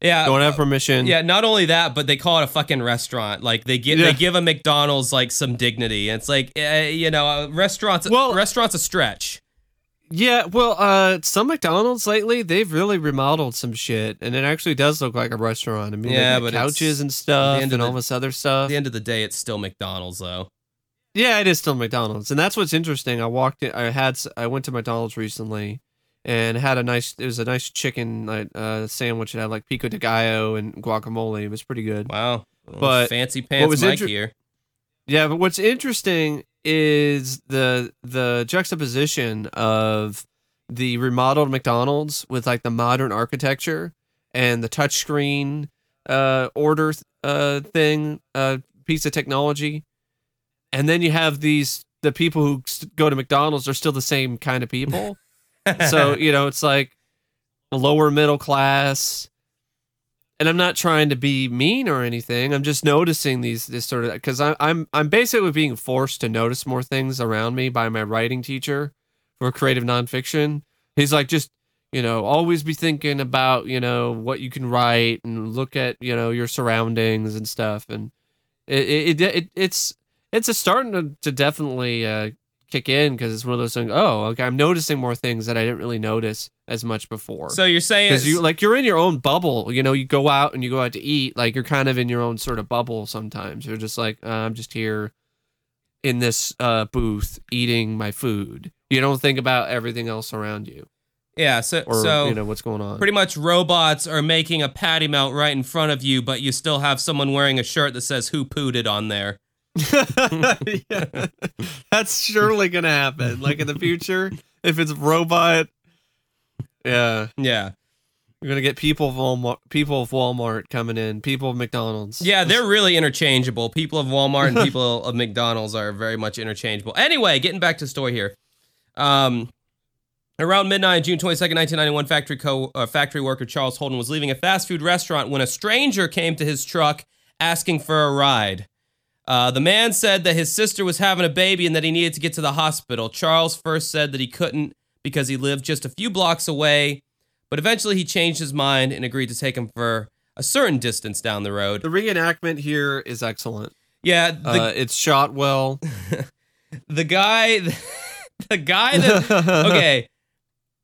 Yeah. Don't have permission. Yeah, not only that, but they call it a fucking restaurant. Like they give Yeah. they give a McDonald's like some dignity. It's like uh, you know, uh, restaurants Well- restaurants a stretch. Yeah, well, uh, some McDonald's lately they've really remodeled some shit, and it actually does look like a restaurant. I mean, Yeah, but couches and stuff, and of all this other stuff. At the end of the day, it's still McDonald's though. Yeah, it is still McDonald's, and that's what's interesting. I walked in, I had, I went to McDonald's recently, and had a nice, it was a nice chicken uh, sandwich that had like pico de gallo and guacamole. It was pretty good. Wow. But fancy pants was Mike inter- here. Yeah, but what's interesting is the the juxtaposition of the remodeled McDonald's with like the modern architecture and the touchscreen uh, order uh, thing, uh, piece of technology, and then you have these the people who go to McDonald's are still the same kind of people. so you know, it's like lower middle class. And I'm not trying to be mean or anything. I'm just noticing these this sort of because I'm I'm I'm basically being forced to notice more things around me by my writing teacher for creative nonfiction. He's like, just you know, always be thinking about you know what you can write and look at you know your surroundings and stuff. And it it, it it's it's a starting to, to definitely uh, kick in because it's one of those things. Oh, okay, I'm noticing more things that I didn't really notice as much before. So you're saying because you like you're in your own bubble. You know, you go out and you go out to eat. Like you're kind of in your own sort of bubble. Sometimes you're just like uh, I'm just here in this uh, booth eating my food. You don't think about everything else around you. Yeah, so or so you know what's going on. pretty much robots are making a patty melt right in front of you, but you still have someone wearing a shirt that says "Who pooted" on there. yeah. That's surely gonna happen. Like in the future, if it's robot, yeah, Yeah, you're gonna get people of Walmart, people of Walmart coming in, people of McDonald's. yeah, they're really interchangeable. People of Walmart and people of McDonald's are very much interchangeable. Anyway, getting back to the story here. Um, around midnight, June twenty second, nineteen ninety one, factory co uh, factory worker Charles Holden was leaving a fast food restaurant when a stranger came to his truck asking for a ride. Uh, the man said that his sister was having a baby and that he needed to get to the hospital. Charles first said that he couldn't because he lived just a few blocks away, but eventually he changed his mind and agreed to take him for a certain distance down the road. The reenactment here is excellent. Yeah, the, uh, it's shot well. the guy, the guy that okay,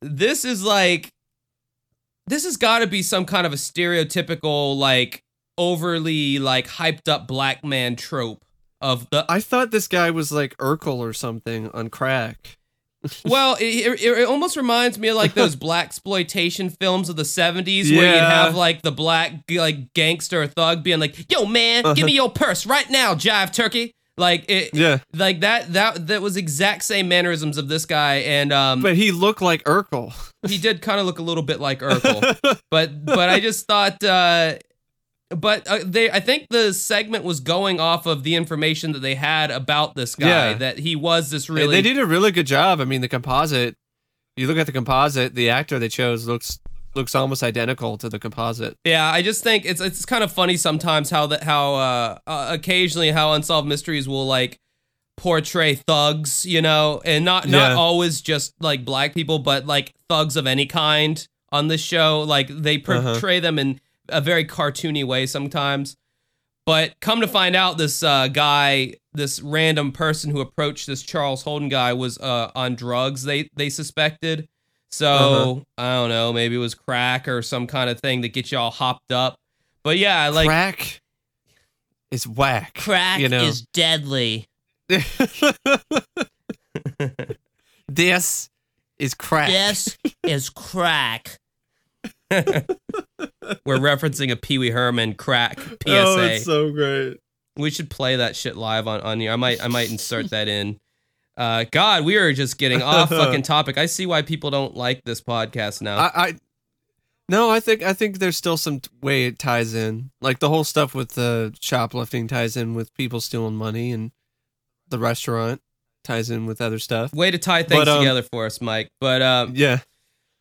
this is like, this has got to be some kind of a stereotypical like overly like hyped up black man trope of the I thought this guy was like Urkel or something on crack. well, it, it, it almost reminds me of like those black exploitation films of the '70s, where you'd have like the black like gangster or thug being like, "Yo, man, give me your purse right now, jive turkey." Like it, Yeah, like that. That that was exact same mannerisms of this guy, and um, but he looked like Urkel. he did kind of look a little bit like Urkel. but but I just thought. uh but uh, they, I think the segment was going off of the information that they had about this guy, Yeah. that he was this They- really They did a really good job. I mean, the composite. You look at the composite. The actor they chose looks looks almost identical to the composite. Yeah, I just think it's it's kind of funny sometimes how that how uh, uh occasionally how unsolved mysteries will like portray thugs, you know, and not not Yeah. always just like black people, but like thugs of any kind on this show. Like they Uh-huh. portray them in a very cartoony way sometimes. But come to find out, this uh, guy, this random person who approached this Charles Holden guy was uh, on drugs. They they suspected. So Uh-huh. I don't know, maybe it was crack or some kind of thing that gets you all hopped up. But yeah, like crack is whack. crack you know. is deadly. this is crack. This is crack. We're referencing a Pee Wee Herman crack PSA. Oh, it's so great. we should play that shit live on on here. I might I might insert that in. Uh, God, we are just getting off fucking topic. I see why people don't like this podcast now. I, I no, I think I think there's still some t- way it ties in. Like the whole stuff with the shoplifting ties in with people stealing money, and the restaurant ties in with other stuff. Way to tie things But, um, together for us, Mike. But um, Yeah,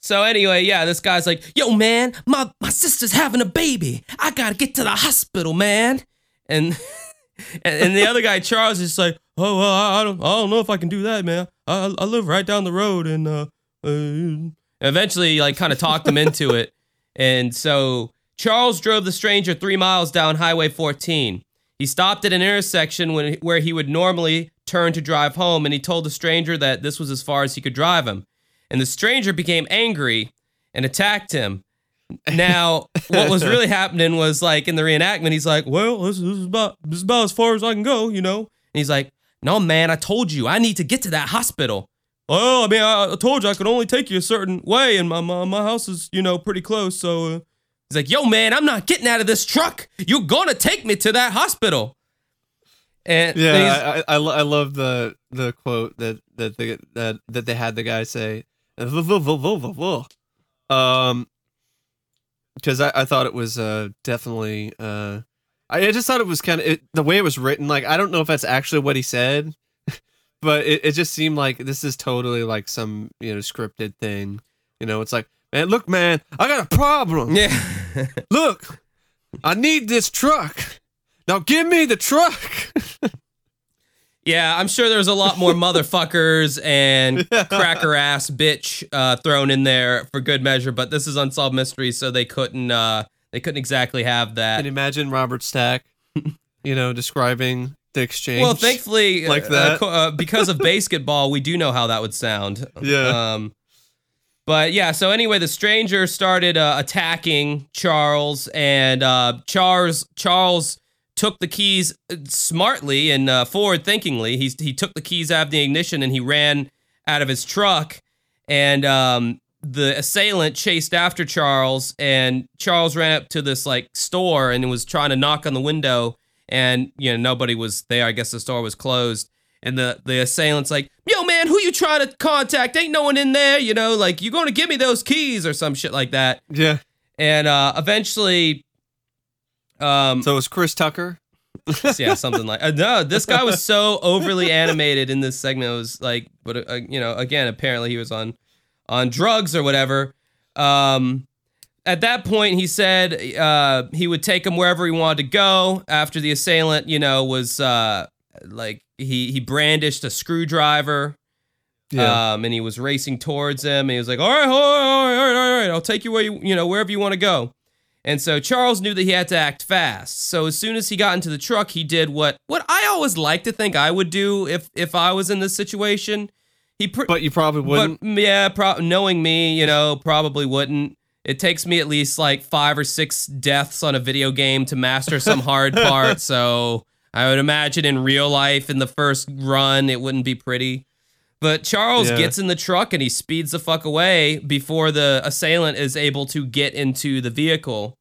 So anyway, yeah, this guy's like, "Yo, man, my my sister's having a baby. I gotta get to the hospital, man." And and, and the other guy, Charles, is like, "Oh, well, I, I don't, I don't know if I can do that, man. I I live right down the road." And uh, uh eventually, like, kind of talked him into it. And so Charles drove the stranger three miles down Highway 14. He stopped at an intersection when, where he would normally turn to drive home, and he told the stranger that this was as far as he could drive him and the stranger became angry and attacked him. Now, what was really happening was like in the reenactment, he's like, "Well, this, this is about this is about as far as I can go," you know. And he's like, "No, man, I told you I need to get to that hospital." Well, I mean, I, I told you I could only take you a certain way, and my my, my house is you know pretty close. So uh, he's like, "Yo, man, I'm not getting out of this truck. You're gonna take me to that hospital." And yeah. I, I, I love the the quote that that they that that they had the guy say. Um, because I, I thought it was uh definitely uh I, I just thought it was kind of the way it was written. Like I don't know if that's actually what he said, but it, it just seemed like this is totally like some you know scripted thing. You know, it's like man, look, man, I got a problem. yeah. Look, I need this truck. Now give me the truck. Yeah, I'm sure there's a lot more motherfuckers and cracker ass bitch uh, thrown in there for good measure, but this is unsolved mystery, so they couldn't uh, they couldn't exactly have that. Can you imagine Robert Stack, you know, describing the exchange? Well, thankfully, Like uh, that. co- uh, because of basketball, we do know how that would sound. Yeah. Um, but yeah, so anyway, the stranger started uh, attacking Charles, and uh, Charles Charles took the keys uh, smartly and uh, forward thinkingly. He he took the keys out of the ignition and he ran out of his truck, and um, the assailant chased after Charles, and Charles ran up to this like store and was trying to knock on the window, and you know nobody was there. I guess the store was closed. And the, the assailant's like, yo, man, who you trying to contact? Ain't no one in there, you know, like, you going to give me those keys or some shit like that. yeah. And uh, eventually, um, So it was Chris Tucker. yeah, something like uh, no. This guy was so overly animated in this segment. It was like, but uh, you know, again, apparently he was on on drugs or whatever. Um, at that point, he said uh, he would take him wherever he wanted to go. After the assailant, you know, was uh, like he he brandished a screwdriver. Um, and he was racing towards him. And he was like, "All right, all right, all right, all right, all right. I'll take you where you, you know, wherever you want to go." And so Charles knew that he had to act fast. So as soon as he got into the truck, he did what what I always like to think I would do if if I was in this situation. He pr- but you probably wouldn't. but yeah, pro- knowing me, you know, probably wouldn't. It takes me at least like five or six deaths on a video game to master some hard part. So I would imagine in real life, in the first run, it wouldn't be pretty. But Charles Yeah. gets in the truck and he speeds the fuck away before the assailant is able to get into the vehicle.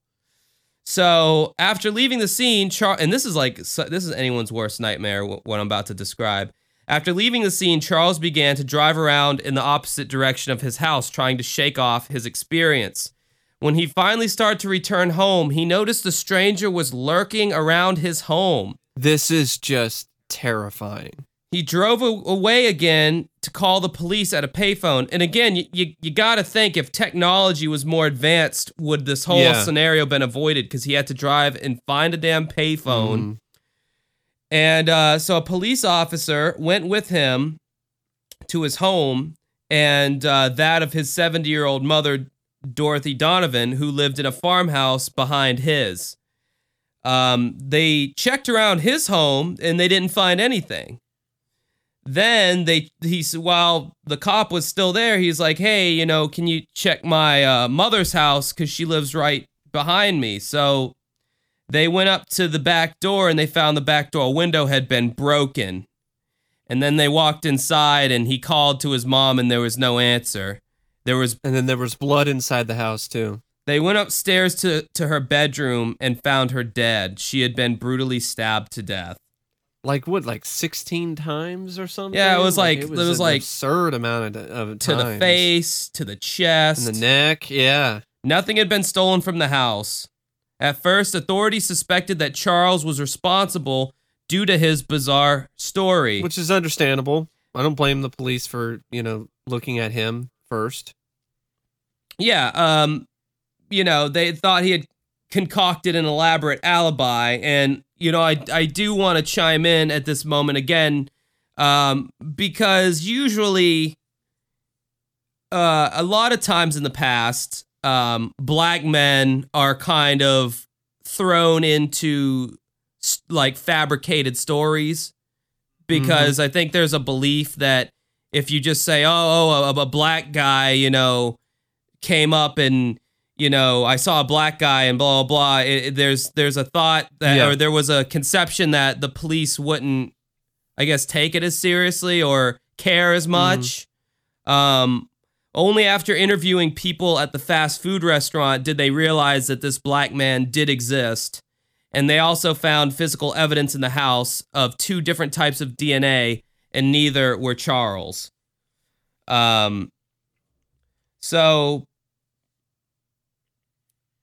So after leaving the scene, Char- and this is like this is anyone's worst nightmare. What I'm about to describe. After leaving the scene, Charles began to drive around in the opposite direction of his house, trying to shake off his experience. When he finally started to return home, he noticed the stranger was lurking around his home. this is just terrifying. He drove away again to call the police at a payphone. And again, you, you, you got to think if technology was more advanced, would this whole Yeah. scenario been avoided? Because he had to drive and find a damn payphone. Mm. And uh, so a police officer went with him to his home and uh, that of his 70 year old mother, Dorothy Donovan, who lived in a farmhouse behind his. Um, they checked around his home and they didn't find anything. Then they he s- while the cop was still there, he's like, "Hey, you know, can you check my uh, mother's house because she lives right behind me?" So they went up to the back door and they found the back door window had been broken. And then they walked inside and he called to his mom and there was no answer. There was And then there was blood inside the house too. they went upstairs to, to her bedroom and found her dead. She had been brutally stabbed to death. Like what? Like sixteen times or something? Yeah, it was like- it it was an like- absurd amount of, of To the face, to the chest. and the neck. Yeah. Nothing had been stolen from the house. At first, authorities suspected that Charles was responsible due to his bizarre story. which is understandable. I don't blame the police for you know looking at him first. yeah, um, you know, they thought he had concocted an elaborate alibi, and you know, I I do want to chime in at this moment again, um, because usually, uh, a lot of times in the past, um, black men are kind of thrown into like fabricated stories because I think there's a belief that if you just say, "Oh, oh, a, a black guy," you know, came up and you know, I saw a black guy and blah blah blah. It, there's there's a thought that, Yeah. or there was a conception that the police wouldn't, I guess, take it as seriously or care as much. Um, only after interviewing people at the fast food restaurant did they realize that this black man did exist. And they also found physical evidence in the house of two different types of DNA, and neither were Charles. Um, so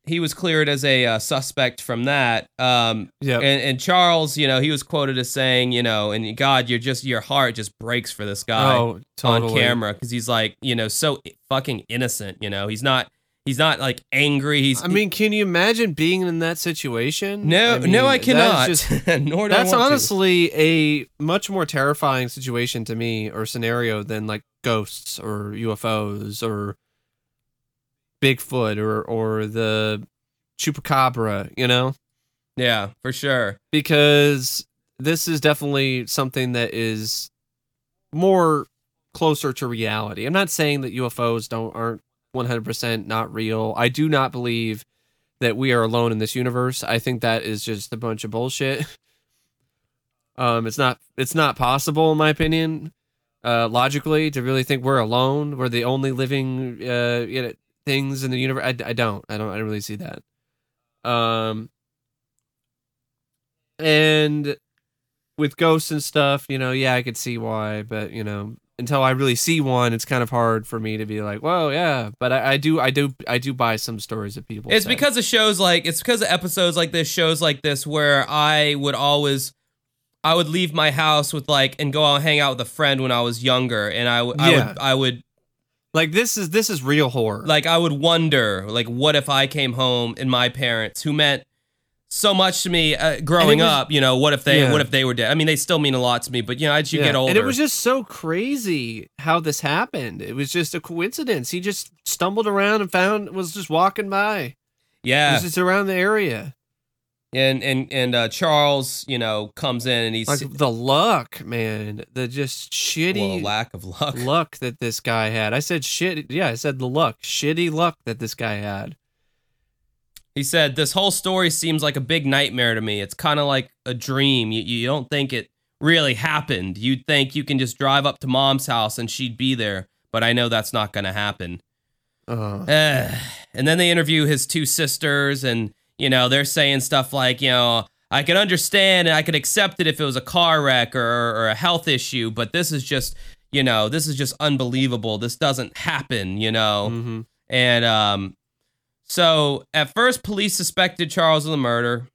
he was cleared as a uh, suspect from that. Um, Yeah. and, and Charles, you know, he was quoted as saying, you know, and God, you're just your heart just breaks for this guy oh, totally. on camera because he's like, you know, so fucking innocent. You know, he's not He's not like angry. He's I mean, can you imagine being in that situation? no, mean, no, I cannot. just- Nor do I that's want to. honestly a much more terrifying situation to me or scenario than like ghosts or UFOs or Bigfoot or or the chupacabra, you know? Yeah, for sure. Because this is definitely something that is more closer to reality. I'm not saying that UFOs don't aren't 100% not real. I do not believe that we are alone in this universe. I think that is just a bunch of bullshit. Um, it's not it's not possible in my opinion, uh, logically to really think we're alone. We're the only living uh, you know, things in the universe. I, I don't I don't I don't really see that. Um, and with ghosts and stuff, you know, yeah, I could see why, but you know, until I really see one, it's kind of hard for me to be like, "Whoa, yeah." But I, I do, I do, I do buy some stories of people. It's say. because of shows like it's because of episodes like this, shows like this, where I would always, I would leave my house with like and go out and hang out with a friend when I was younger, and I, w- Yeah. I would, I would like this is this is real horror. like I would wonder like what if I came home and my parents who meant so much to me uh, growing was- up, you know, what if they Yeah. what if they were dead? I mean, they still mean a lot to me, but you know, as you Yeah. get older, and it was just so crazy how this happened. It was just a coincidence. He just stumbled around and found was just walking by. Yeah. was just around the area. And and and uh, Charles, you know, comes in and he's Like the luck, man. The just well, shitty lack of luck. luck that this guy had. I said shit. Yeah, I said the luck. Shitty luck that this guy had. He said, This whole story seems like a big nightmare to me. It's kind of like a dream. You, you don't think it really happened. You'd think you can just drive up to mom's house and she'd be there, but I know that's not going to happen. Uh, Eh. and then they interview his two sisters, and, you know, they're saying stuff like, you know, I could understand and I could accept it if it was a car wreck or, or a health issue, but this is just, you know, this is just unbelievable. This doesn't happen, you know? mhm. And um, so at first, police suspected Charles of the murder,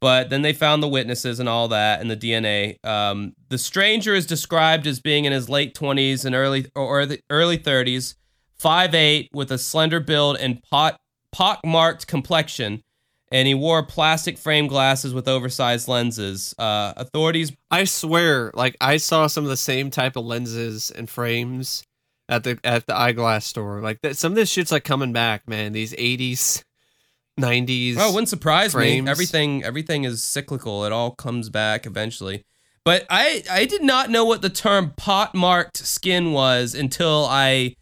but then they found the witnesses and all that and the DNA. Um, the stranger is described as being in his late 20s and early or the early 30s, 5'8", with a slender build and pot pock-marked complexion. And he wore plastic frame glasses with oversized lenses. Uh, authorities I swear, like I saw some of the same type of lenses and frames at the at the eyeglass store. Like that, some of this shit's like coming back, man. These eighties, nineties. Oh, it wouldn't surprise frames. me. Everything everything is cyclical. It all comes back eventually. But I I did not know what the term pot marked skin was until I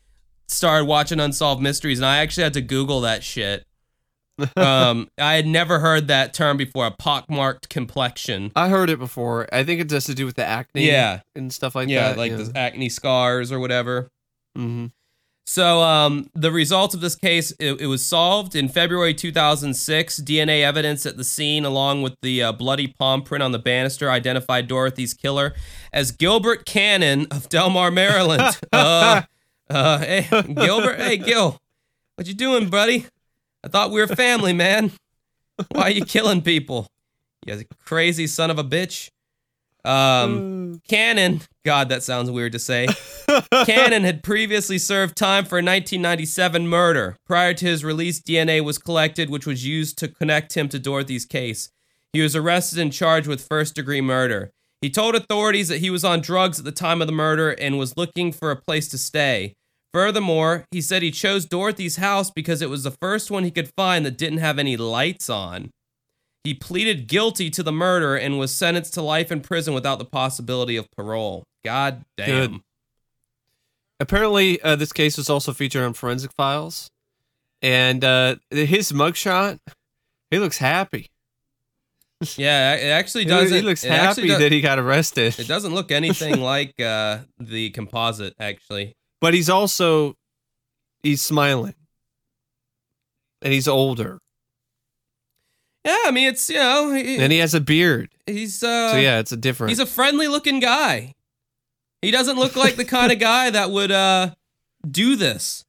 started watching Unsolved Mysteries, and I actually had to Google that shit. Um, I had never heard that term before. A pockmarked complexion. I heard it before. I think it has to do with the acne, Yeah. and stuff like that. yeah, that. like the acne scars or whatever. hmm So, um, the results of this case, it, it was solved in February 2006. DNA evidence at the scene, along with the uh, bloody palm print on the banister, identified Dorothy's killer as Gilbert Cannon of Delmar, Maryland. uh, uh, hey, Gilbert, hey, Gil, what you doing, buddy? I thought we were family, man. Why are you killing people? You crazy son of a bitch. Um, Cannon, God, that sounds weird to say. Cannon had previously served time for a 1997 murder. Prior to his release, DNA was collected, which was used to connect him to Dorothy's case. He was arrested and charged with first degree murder. He told authorities that he was on drugs at the time of the murder and was looking for a place to stay. Furthermore, he said he chose Dorothy's house because it was the first one he could find that didn't have any lights on. He pleaded guilty to the murder and was sentenced to life in prison without the possibility of parole. God damn. Good. Apparently, uh, this case was also featured on Forensic Files, and uh, his mugshot, he looks happy. Yeah, it actually doesn't. he looks happy do- that he got arrested. It doesn't look anything like uh, the composite, actually. But he's also he's smiling, and he's older, Yeah, I mean, it's you know, he, and he has a beard. he's uh, So yeah, it's a different. he's a friendly looking guy. He doesn't look like the kind of guy that would uh do this.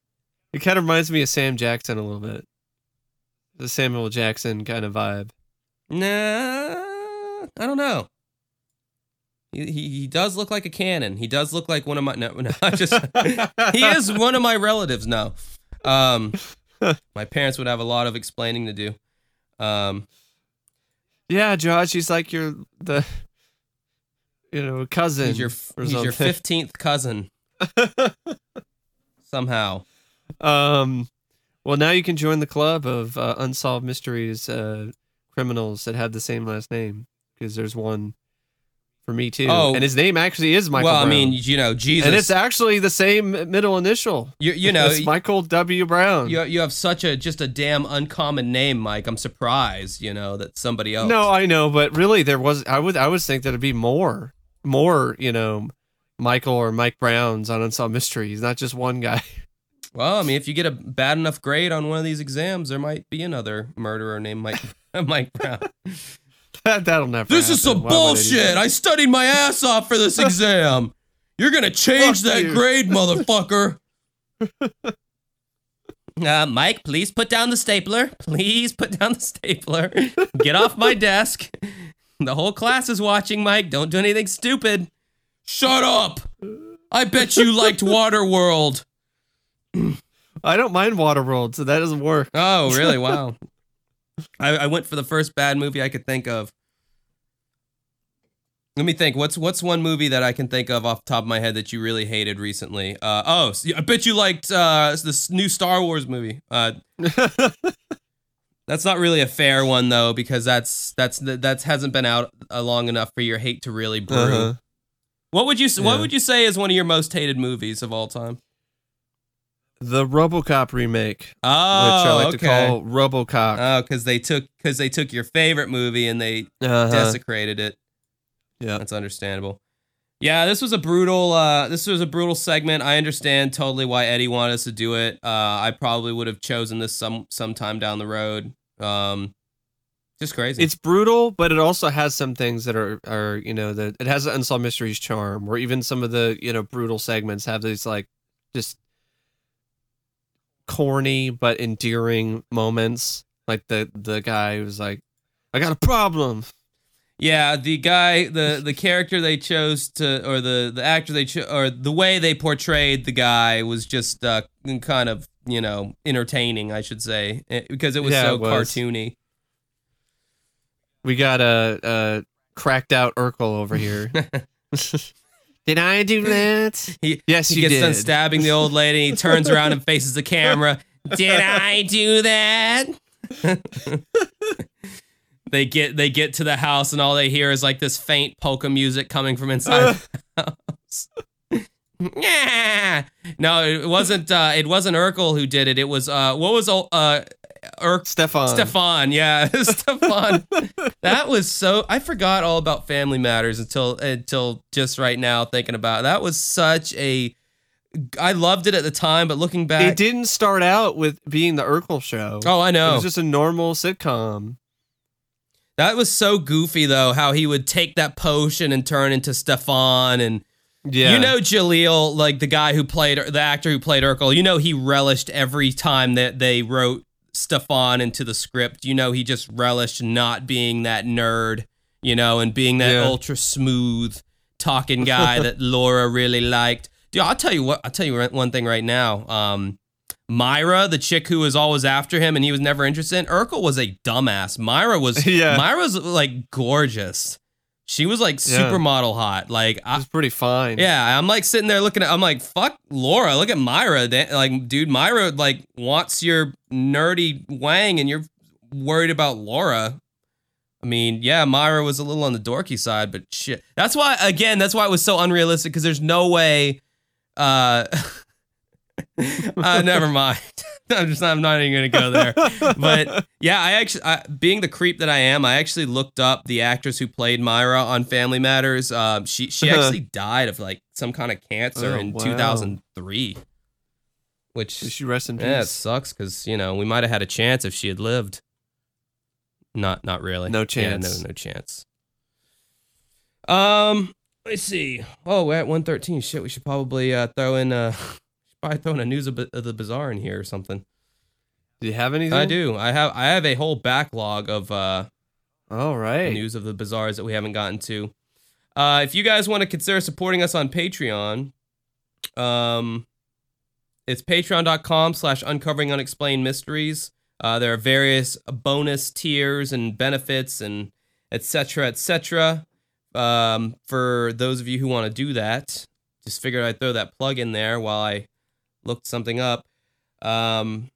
it kind of reminds me of Sam Jackson a little bit. The Samuel Jackson kind of vibe. Nah, I don't know. He, he he does look like a cannon. He does look like one of my no, no I just he is one of my relatives now. Um My parents would have a lot of explaining to do. Um, Yeah, Josh, he's like your the you know cousin. he's your he's your fifteenth cousin somehow. um, well, now you can join the club of uh, unsolved mysteries uh, criminals that have the same last name because there's one for me too. Oh. and his name actually is Michael. well, I mean, you know, Jesus. and it's actually the same middle initial. you, you know, it's Michael W. Brown. you you have such a just a damn uncommon name, Mike. I'm surprised, you know, that somebody else. No, I know, but really, there was. I would. I would think there'd be more, more. You know, Michael or Mike Browns on Unsolved Mysteries, not just one guy. Well, I mean, if you get a bad enough grade on one of these exams, there might be another murderer named Mike Mike Brown. That, that'll never. This is some Why bullshit. I studied my ass off for this exam. You're gonna change Fuck that you. grade, motherfucker. Uh, Mike, please put down the stapler. Please put down the stapler. Get off my desk. The whole class is watching, Mike. Don't do anything stupid. Shut up. I bet you liked Waterworld. I don't mind Waterworld, so that doesn't work. Oh, really? Wow. I, I went for the first bad movie I could think of. Let me think. What's what's one movie that I can think of off the top of my head that you really hated recently? Uh, oh, I bet you liked uh, this new Star Wars movie. Uh, that's not really a fair one though because that's that's that's hasn't been out uh, long enough for your hate to really brew. Uh-huh. What would you s- What would you say is one of your most hated movies of all time? The RoboCop remake, Oh, which I like okay. to call RoboCop. Oh, because they took because they took your favorite movie and they Uh-huh. desecrated it. Yeah. That's understandable. Yeah, this was a brutal uh this was a brutal segment. I understand totally why Eddie wanted us to do it. Uh I probably would have chosen this some sometime down the road. Um just crazy. It's brutal, but it also has some things that are are you know that it has an unsolved mysteries charm, or even some of the you know brutal segments have these like just corny but endearing moments. Like the the guy who's like, "I got a problem." yeah, the guy the the character they chose to or the the actor they cho- or the way they portrayed the guy was just uh kind of, you know, entertaining, I should say, eh, because it was Yeah, so it was. cartoony. We got a, a cracked out Urkel over here. did I do that? He Yes, he you gets done stabbing the old lady. He turns around and faces the camera. Did I do that? they get they get to the house and all they hear is like this faint polka music coming from inside the house. yeah. No, it wasn't. Uh, it wasn't Urkel who did it. It was uh, what was uh, Urk Stefan. Stefan, yeah, Stefan. that was so. I forgot all about Family Matters until until just right now thinking about it. that was such a. I loved it at the time, but looking back, It didn't start out with being the Urkel show. oh, I know. It was just a normal sitcom. that was so goofy though. How he would take that potion and turn into Stefan, and Yeah. you know Jaleel, like the guy who played the actor who played Urkel. You know he relished every time that they wrote Stefan into the script. You know he just relished not being that nerd, you know, and being that Yeah. ultra smooth talking guy that Laura really liked. Dude, I'll tell you what. I'll tell you one thing right now. Um, Myra, the chick who was always after him and he was never interested in, Urkel was a dumbass. Myra was, Yeah. Myra's like gorgeous. She was like Yeah. supermodel hot. Like, I, was pretty fine. yeah, I'm like sitting there looking at. I'm like, fuck Laura. Look at Myra. Like, dude, Myra like wants your nerdy wang, and you're worried about Laura. I mean, yeah, Myra was a little on the dorky side, but shit. That's why, again, that's why it was so unrealistic because there's no way. Uh, uh never mind. I'm just I'm not even gonna go there. But yeah, I actually, I, being the creep that I am, I actually looked up the actress who played Myra on Family Matters. Um, she she actually died of like some kind of cancer Oh, in wow. 2003, which She rest in peace. yeah, it sucks because you know we might have had a chance if she had lived. Not not really. No Yeah, chance. no no chance. Um, let's see. Oh, we're at 113. Shit, we should probably uh, throw in uh, probably throw in a news of, of the bizarre in here or something. Do you have anything? I do. I have I have a whole backlog of uh All right. news of the bizarres that we haven't gotten to. Uh, if you guys want to consider supporting us on Patreon, um, it's patreon.com slash uncovering unexplained mysteries. Uh, there are various bonus tiers and benefits and etc. etc. Um, for those of you who want to do that, just figured I'd throw that plug in there while I looked something up. Um,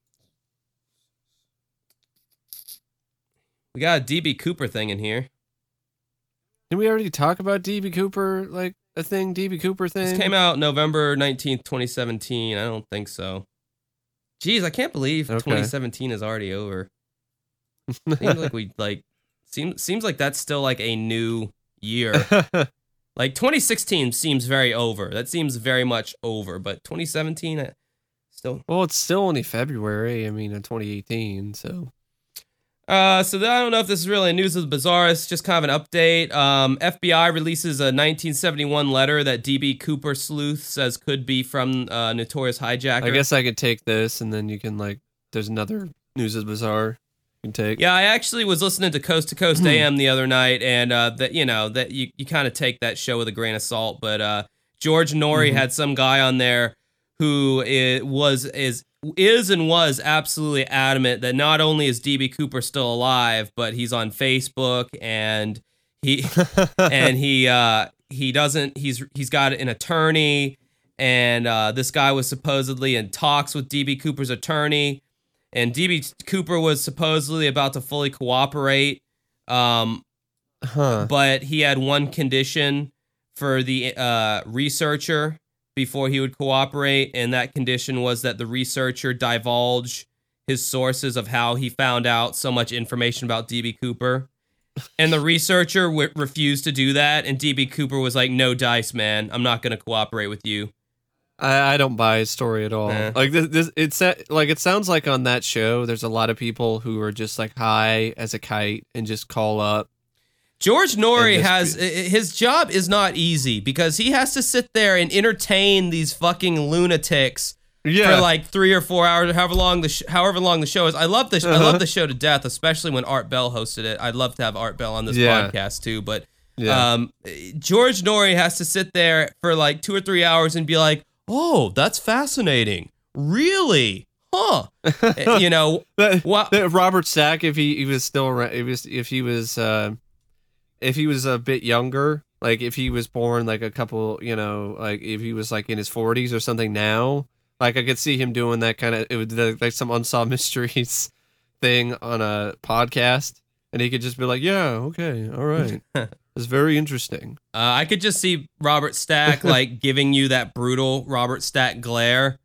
we got a DB Cooper thing in here. Did we already talk about DB Cooper, like a thing, DB Cooper thing? This came out November 19th, 2017. I don't think so. Jeez, I can't believe Okay. 2017 is already over. Seems like we like seems seems like that's still like a new year. Like 2016 seems very over. That seems very much over, but 2017 I still well, it's still only February. I mean, in 2018, so Uh, so I don't know if this is really news of the bizarre. It's just kind of an update. Um, FBI releases a 1971 letter that DB Cooper sleuth says could be from uh, Notorious Hijacker. I guess I could take this, and then you can like. There's another news of the bizarre. You can take. Yeah, I actually was listening to Coast to Coast AM the other night, and uh, that you know that you, you kind of take that show with a grain of salt. But uh, George Noory Mhm. had some guy on there who i was is is and was absolutely adamant that not only is DB Cooper still alive, but he's on Facebook and he and he uh, he doesn't he's he's got an attorney, and uh, this guy was supposedly in talks with DB Cooper's attorney and DB Cooper was supposedly about to fully cooperate, um, huh. but he had one condition for the uh, researcher before he would cooperate, and that condition was that the researcher divulge his sources of how he found out so much information about DB Cooper. And the researcher w- refused to do that, and DB Cooper was like, "No dice, man. I'm not going to cooperate with you." I, I don't buy his story at all. Nah. Like this, this, it's like it sounds like on that show. There's a lot of people who are just like high as a kite and just call up. George Noory And has his job is not easy because he has to sit there and entertain these fucking lunatics Yeah, for like three or four hours, however long the sh- however long the show is. I love the sh- I Uh-huh. love the show to death, especially when Art Bell hosted it. I'd love to have Art Bell on this Yeah. podcast too, but yeah. um, George Noory has to sit there for like two or three hours and be like, "Oh, that's fascinating, really." Huh? Eh, you know, That- what? that Robert Stack, if he, he was still around, if, was, if he was, uh, if he was a bit younger, like if he was born like a couple, you know, like if he was like in his 40s or something now, like I could see him doing that kind of, it would like, some unsolved mysteries thing on a podcast, and he could just be like, "Yeah, okay, all right, it's very interesting." Uh, I could just see Robert Stack like giving you that brutal Robert Stack glare,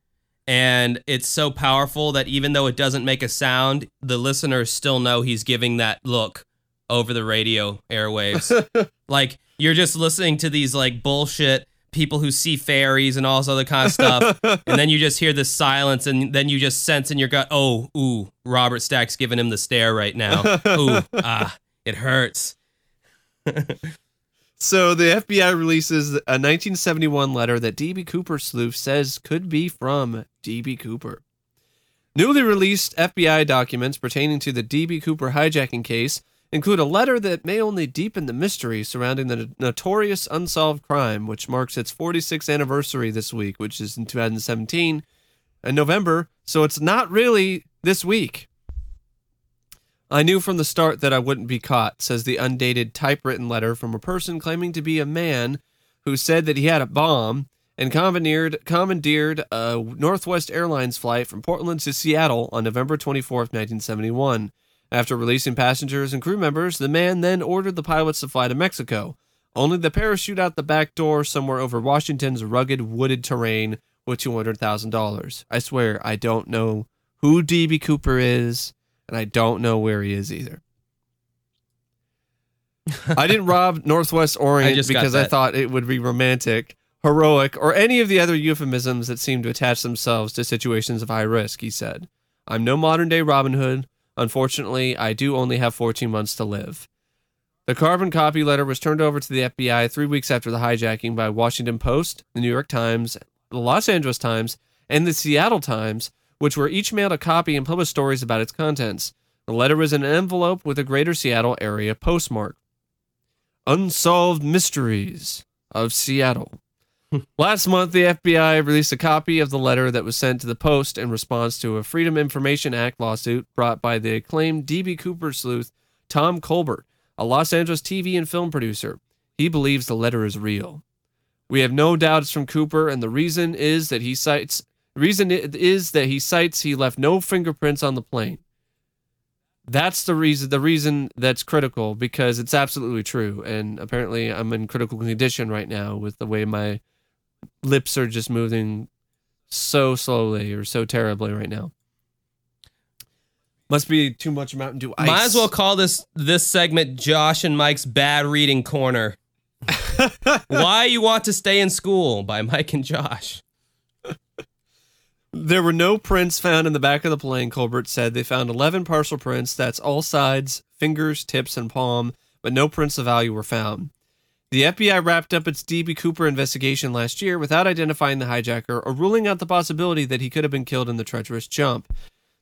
and it's so powerful that even though it doesn't make a sound, the listeners still know he's giving that look over the radio airwaves. like you're just listening to these like bullshit people who see fairies and all this other kind of stuff, and then you just hear this silence, and then you just sense in your gut, oh, ooh, Robert Stack's giving him the stare right now. Ooh, ah, it hurts. So the FBI releases a 1971 letter that DB Cooper sleuth says could be from DB Cooper. Newly released FBI documents pertaining to the DB Cooper hijacking case include a letter that may only deepen the mystery surrounding the notorious unsolved crime, which marks its 46th anniversary this week, which is in 2017 in November. So it's not really this week. I knew from the start that I wouldn't be caught, says the undated typewritten letter from a person claiming to be a man who said that he had a bomb and commandeered, commandeered a Northwest Airlines flight from Portland to Seattle on November 24th, 1971. After releasing passengers and crew members, the man then ordered the pilots to fly to Mexico, only the parachute out the back door somewhere over Washington's rugged wooded terrain with $200,000. I swear, I don't know who DB Cooper is, and I don't know where he is either. I didn't rob Northwest Orient got because I thought it would be romantic, heroic, or any of the other euphemisms that seem to attach themselves to situations of high risk, he said. I'm no modern day Robin Hood. Unfortunately, I do only have 14 months to live. The carbon copy letter was turned over to the FBI three weeks after the hijacking by Washington Post, the New York Times, the Los Angeles Times, and the Seattle Times, which were each mailed a copy and published stories about its contents. The letter was in an envelope with a Greater Seattle area postmark. Unsolved Mysteries of Seattle. Last month, the FBI released a copy of the letter that was sent to the Post in response to a Freedom Information Act lawsuit brought by the acclaimed D.B. Cooper sleuth Tom Colbert, a Los Angeles TV and film producer. He believes the letter is real. We have no doubts from Cooper, and the reason is that he cites reason is that he cites he left no fingerprints on the plane. That's the reason the reason that's critical because it's absolutely true. And apparently I'm in critical condition right now with the way my lips are just moving so slowly or so terribly right now. Must be too much Mountain Dew ice. Might as well call this this segment Josh and Mike's bad reading corner. Why you want to stay in school by Mike and Josh. There were no prints found in the back of the plane, Colbert said. They found 11 partial prints, that's all sides, fingers, tips, and palm, but no prints of value were found. The FBI wrapped up its D.B. Cooper investigation last year without identifying the hijacker or ruling out the possibility that he could have been killed in the treacherous jump.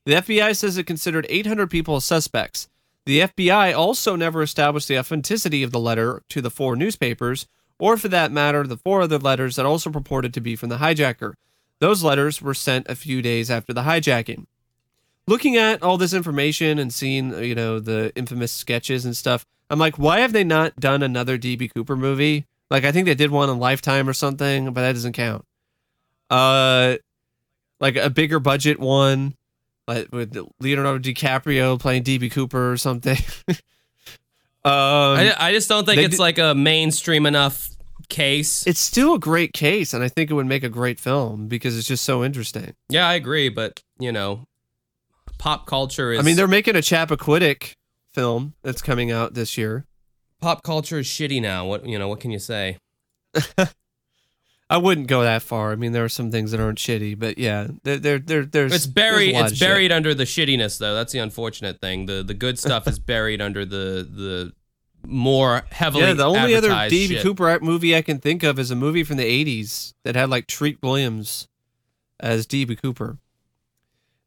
The FBI says it considered 800 people as suspects. The FBI also never established the authenticity of the letter to the four newspapers, or for that matter, the four other letters that also purported to be from the hijacker. Those letters were sent a few days after the hijacking. Looking at all this information and seeing, you know, the infamous sketches and stuff, I'm like, why have they not done another DB Cooper movie? Like, I think they did one on Lifetime or something, but that doesn't count. Uh, like a bigger budget one, like with Leonardo DiCaprio playing DB Cooper or something. um, I, I just don't think it's like a mainstream enough case. it's still a great case, and I think it would make a great film because it's just so interesting. yeah, I agree, but you know, pop culture is. I mean, they're making a Chappaquiddick film that's coming out this year. pop culture is shitty now. What you know? What can you say? I wouldn't go that far. I mean, there are some things that aren't shitty, but yeah, there, there, there there's It's buried. lot It's of shit. buried under the shittiness, though. That's the unfortunate thing. the The good stuff is buried under the the more heavily. Yeah, the only other D.B. Cooper movie I can think of is a movie from the '80s that had like Treat Williams as D.B. Cooper.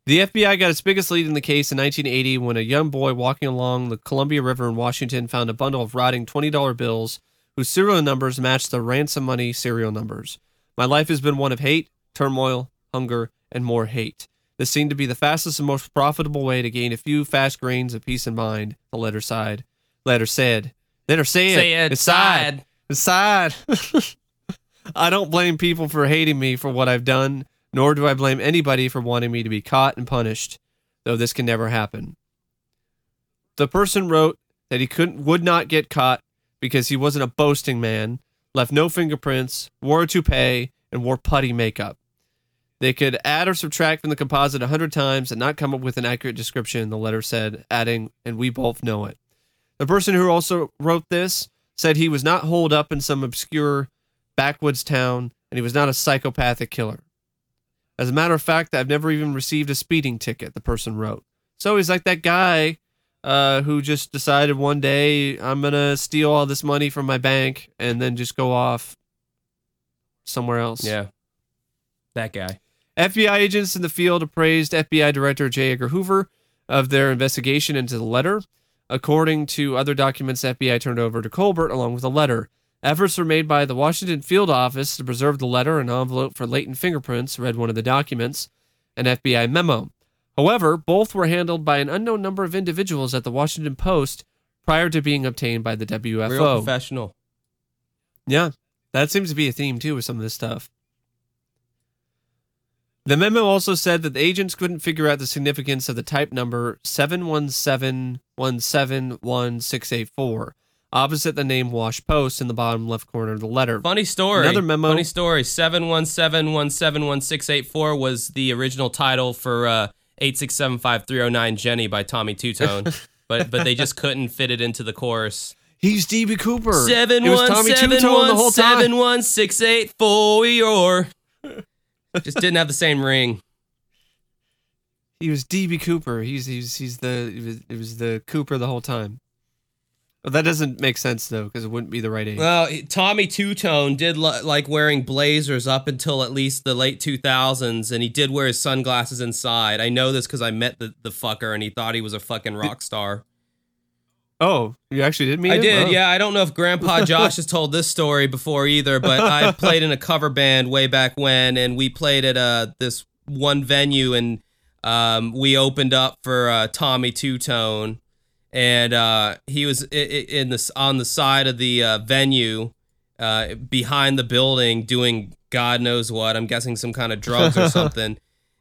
The FBI got its biggest lead in the case in 1980 when a young boy walking along the Columbia River in Washington found a bundle of rotting $20 bills whose serial numbers matched the ransom money serial numbers. My life has been one of hate, turmoil, hunger, and more hate. This seemed to be the fastest and most profitable way to gain a few fast grains of peace of mind, the letter sighed. Letter said. Letter said. Say it. Sad. I don't blame people for hating me for what I've done, nor do I blame anybody for wanting me to be caught and punished, though this can never happen. The person wrote that he couldn't would not get caught because he wasn't a boasting man, left no fingerprints, wore a toupee, and wore putty makeup. They could add or subtract from the composite a hundred times and not come up with an accurate description, the letter said, adding, and we both know it. The person who also wrote this said he was not holed up in some obscure backwoods town and he was not a psychopathic killer. As a matter of fact, I've never even received a speeding ticket, the person wrote. So he's like that guy uh, who just decided one day, I'm going to steal all this money from my bank and then just go off somewhere else. Yeah, that guy. FBI agents in the field appraised FBI Director J. Edgar Hoover of their investigation into the letter. According to other documents FBI turned over to Colbert along with the letter, efforts were made by the Washington field office to preserve the letter and envelope for latent fingerprints, read one of the documents, an FBI memo. However, both were handled by an unknown number of individuals at the Washington Post prior to being obtained by the WFO. Real professional. Yeah, that seems to be a theme too with some of this stuff. The memo also said that the agents couldn't figure out the significance of the type number 717171684 opposite the name Wash Post in the bottom left corner of the letter. Funny story. Another memo- Funny story. Seven one seven one seven one six eight four was the original title for uh, eight six seven five three zero nine Jenny by Tommy Tutone, but but they just couldn't fit it into the chorus. He's DB Cooper. Seven it was one Tommy seven Tutone the one whole time. seven one six eight four. Your just didn't have the same ring. He was DB Cooper. He's he's he's the it was, it was the Cooper the whole time. But that doesn't make sense though because it wouldn't be the right age. Well, Tommy Tutone did li- like wearing blazers up until at least the late 2000s, and he did wear his sunglasses inside. I know this because I met the, the fucker, and he thought he was a fucking rock star. Oh, you actually did meet I him? did, Oh. yeah. I don't know if Grandpa Josh has told this story before either, but I played in a cover band way back when, and we played at uh this one venue, and um, we opened up for uh, Tommy Tutone, and uh, he was in this on the side of the uh, venue, uh, behind the building, doing God knows what. I'm guessing some kind of drugs or something.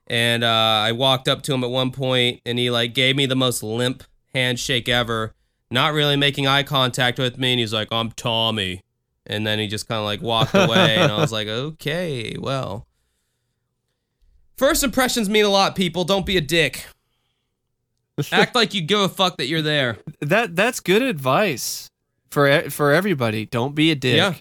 And uh, I walked up to him at one point, and he like gave me the most limp handshake ever not really making eye contact with me and he's like i'm tommy and then he just kind of like walked away and i was like okay well first impressions mean a lot people don't be a dick act like you give a fuck that you're there That that's good advice for for everybody. Don't be a dick. Yeah.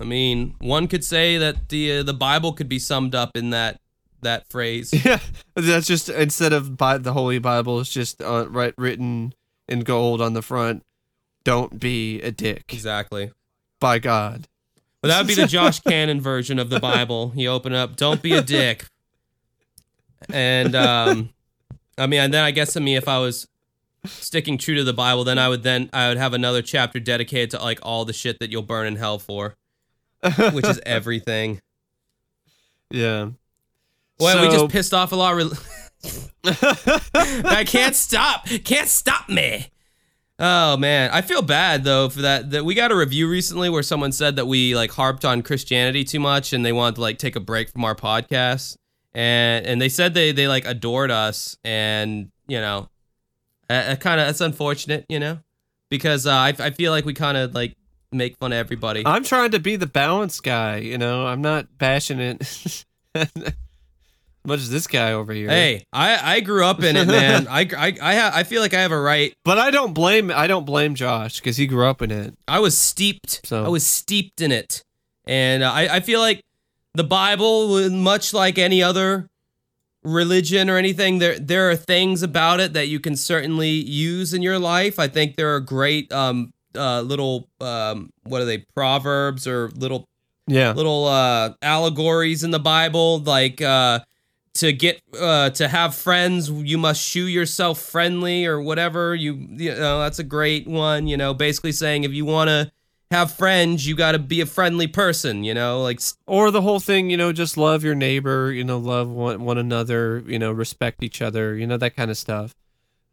i mean one could say that the uh, the bible could be summed up in that that phrase Yeah, that's just instead of Bi- the Holy Bible, it's just uh, right written in gold on the front. Don't be a dick. exactly By God. But that would be the Josh Cannon version of the Bible. You open up, don't be a dick. And um I mean, and then I guess I mean if I was sticking true to the Bible, then I would then I would have another chapter dedicated to like all the shit that you'll burn in hell for, which is everything. yeah. Well, we just pissed off a lot. Of re- I can't stop. Can't stop me. Oh man, I feel bad though for that. That we got a review recently where someone said that we like harped on Christianity too much and they wanted to like take a break from our podcast. And and they said they they like adored us and you know, uh, kind of that's unfortunate, you know, because uh, I I feel like we kind of like make fun of everybody. I'm trying to be the balanced guy, you know. I'm not bashing it as much as this guy over here. Hey, I, I grew up in it, man. I I I, ha- I feel like I have a right. But I don't blame I don't blame Josh because he grew up in it. I was steeped. So- I was steeped in it, and uh, I I feel like the Bible, much like any other religion or anything, there there are things about it that you can certainly use in your life. I think there are great um uh little um what are they proverbs or little Yeah. little uh allegories in the Bible like uh to get uh to have friends you must shew yourself friendly or whatever you you know that's a great one you know basically saying if you want to have friends you got to be a friendly person you know like Or the whole thing, you know, just love your neighbor, you know, love one, one another, you know, respect each other, you know, that kind of stuff.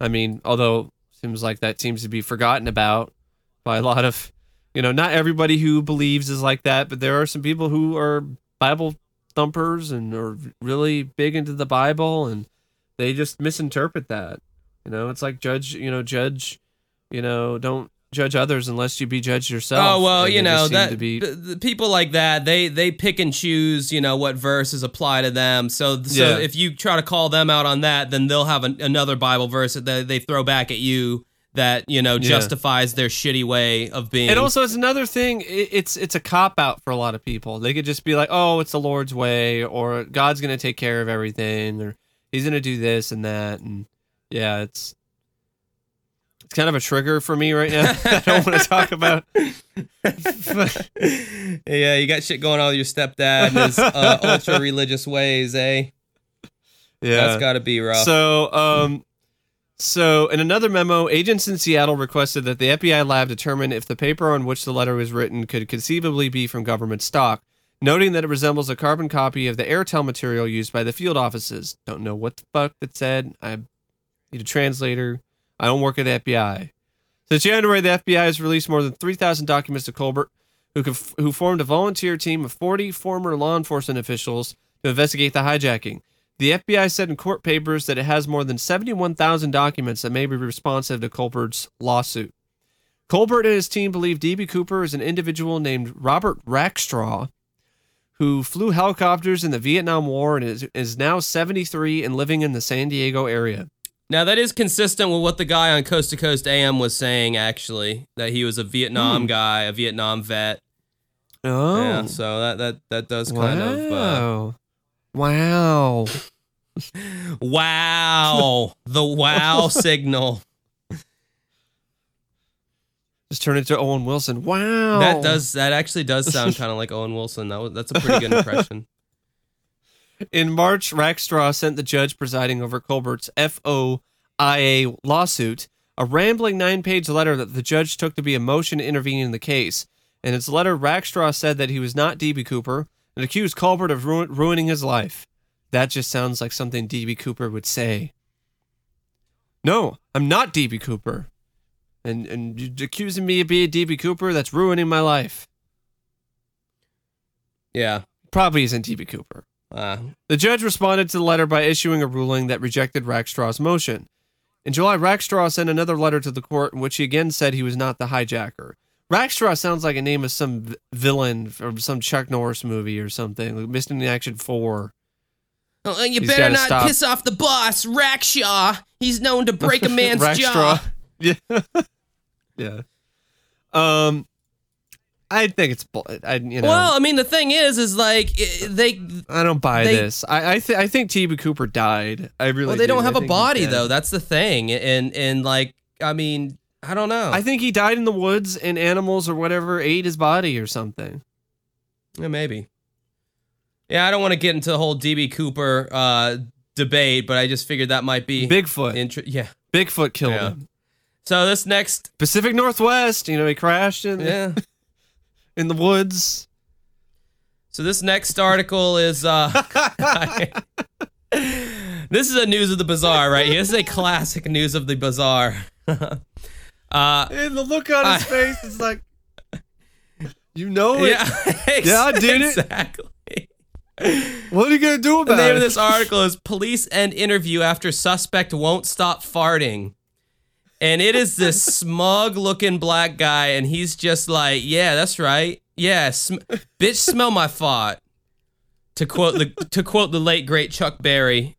I mean, although seems like that seems to be forgotten about by a lot of, you know, not everybody who believes is like that, but there are some people who are Bible thumpers and are really big into the Bible and they just misinterpret that. You know, it's like judge, you know, judge, you know, don't judge others unless you be judged yourself. oh well And you know that to be the, people like that they they pick and choose you know what verses apply to them so so Yeah. if you try to call them out on that then they'll have an, another bible verse that they, they throw back at you that you know Yeah. justifies their shitty way of being And also, it's another thing. It's it's a cop out for a lot of people. They could just be like, "Oh, it's the Lord's way," or "God's gonna take care of everything," or "He's gonna do this and that." And yeah, it's it's kind of a trigger for me right now. I don't want to talk about. yeah, you got shit going on with your stepdad and his uh, ultra religious ways, eh? Yeah. That's got to be rough. So, um, so in another memo, agents in Seattle requested that the FBI lab determine if the paper on which the letter was written could conceivably be from government stock, noting that it resembles a carbon copy of the Airtel material used by the field offices. Don't know what the fuck that said. I need a translator. I don't work at the FBI. Since January, the FBI has released more than 3,000 documents to Colbert, who, conf- who formed a volunteer team of 40 former law enforcement officials to investigate the hijacking. The FBI said in court papers that it has more than 71,000 documents that may be responsive to Colbert's lawsuit. Colbert and his team believe D.B. Cooper is an individual named Robert Rackstraw, who flew helicopters in the Vietnam War and is, is now 73 and living in the San Diego area. Now that is consistent with what the guy on Coast to Coast AM was saying. Actually, that he was a Vietnam Hmm. guy, a Vietnam vet. Oh, Yeah, so that that that does kind of. Uh, wow. wow. wow, the wow signal. Just turn it to Owen Wilson. Wow. That does that actually does sound kind of like Owen Wilson. That was, that's a pretty good impression. In March, Rackstraw sent the judge presiding over Colbert's FOIA lawsuit a rambling nine page letter that the judge took to be a motion to intervene in the case. In its letter, Rackstraw said that he was not D.B. Cooper and accused Colbert of ru- ruining his life. That just sounds like something D.B. Cooper would say. No, I'm not D.B. Cooper. And, and accusing me of being D.B. Cooper? That's ruining my life. Yeah. Probably isn't D.B. Cooper. Uh, The judge responded to the letter by issuing a ruling that rejected Rackstraw's motion. In July, Rackstraw sent another letter to the court in which he again said he was not the hijacker. Rackstraw sounds like a name of some v- villain from some Chuck Norris movie or something, like Missing in Action 4. oh, you He's better not stop. piss off the boss, Rackshaw. He's known to break a man's jaw. Yeah. yeah. Um, I think it's, I, you know, Well, I mean, the thing is, is like i- they I don't buy they- this. I I, th- I think D.B. Cooper died. I really well, they do. don't have a body though. That's the thing, and and like I mean, I don't know. I think he died in the woods and animals or whatever ate his body or something. Yeah, maybe. Yeah, I don't want to get into the whole DB Cooper uh, debate, but I just figured that might be Bigfoot. inter- Yeah. Bigfoot killed Yeah. him. So this next, Pacific Northwest, you know, he crashed in yeah. in the woods. So this next article is uh This is a news of the bizarre right here. This is a classic news of the bizarre. uh And the look on his I- face is like, you know it. yeah, Yeah, I did it. exactly. What are you gonna do about it? The name it? of this article is Police End Interview After Suspect Won't Stop Farting. And it is this smug looking black guy, and he's just like, Yeah, that's right. Yeah, sm- bitch, smell my fart. To quote the to quote the late great Chuck Berry.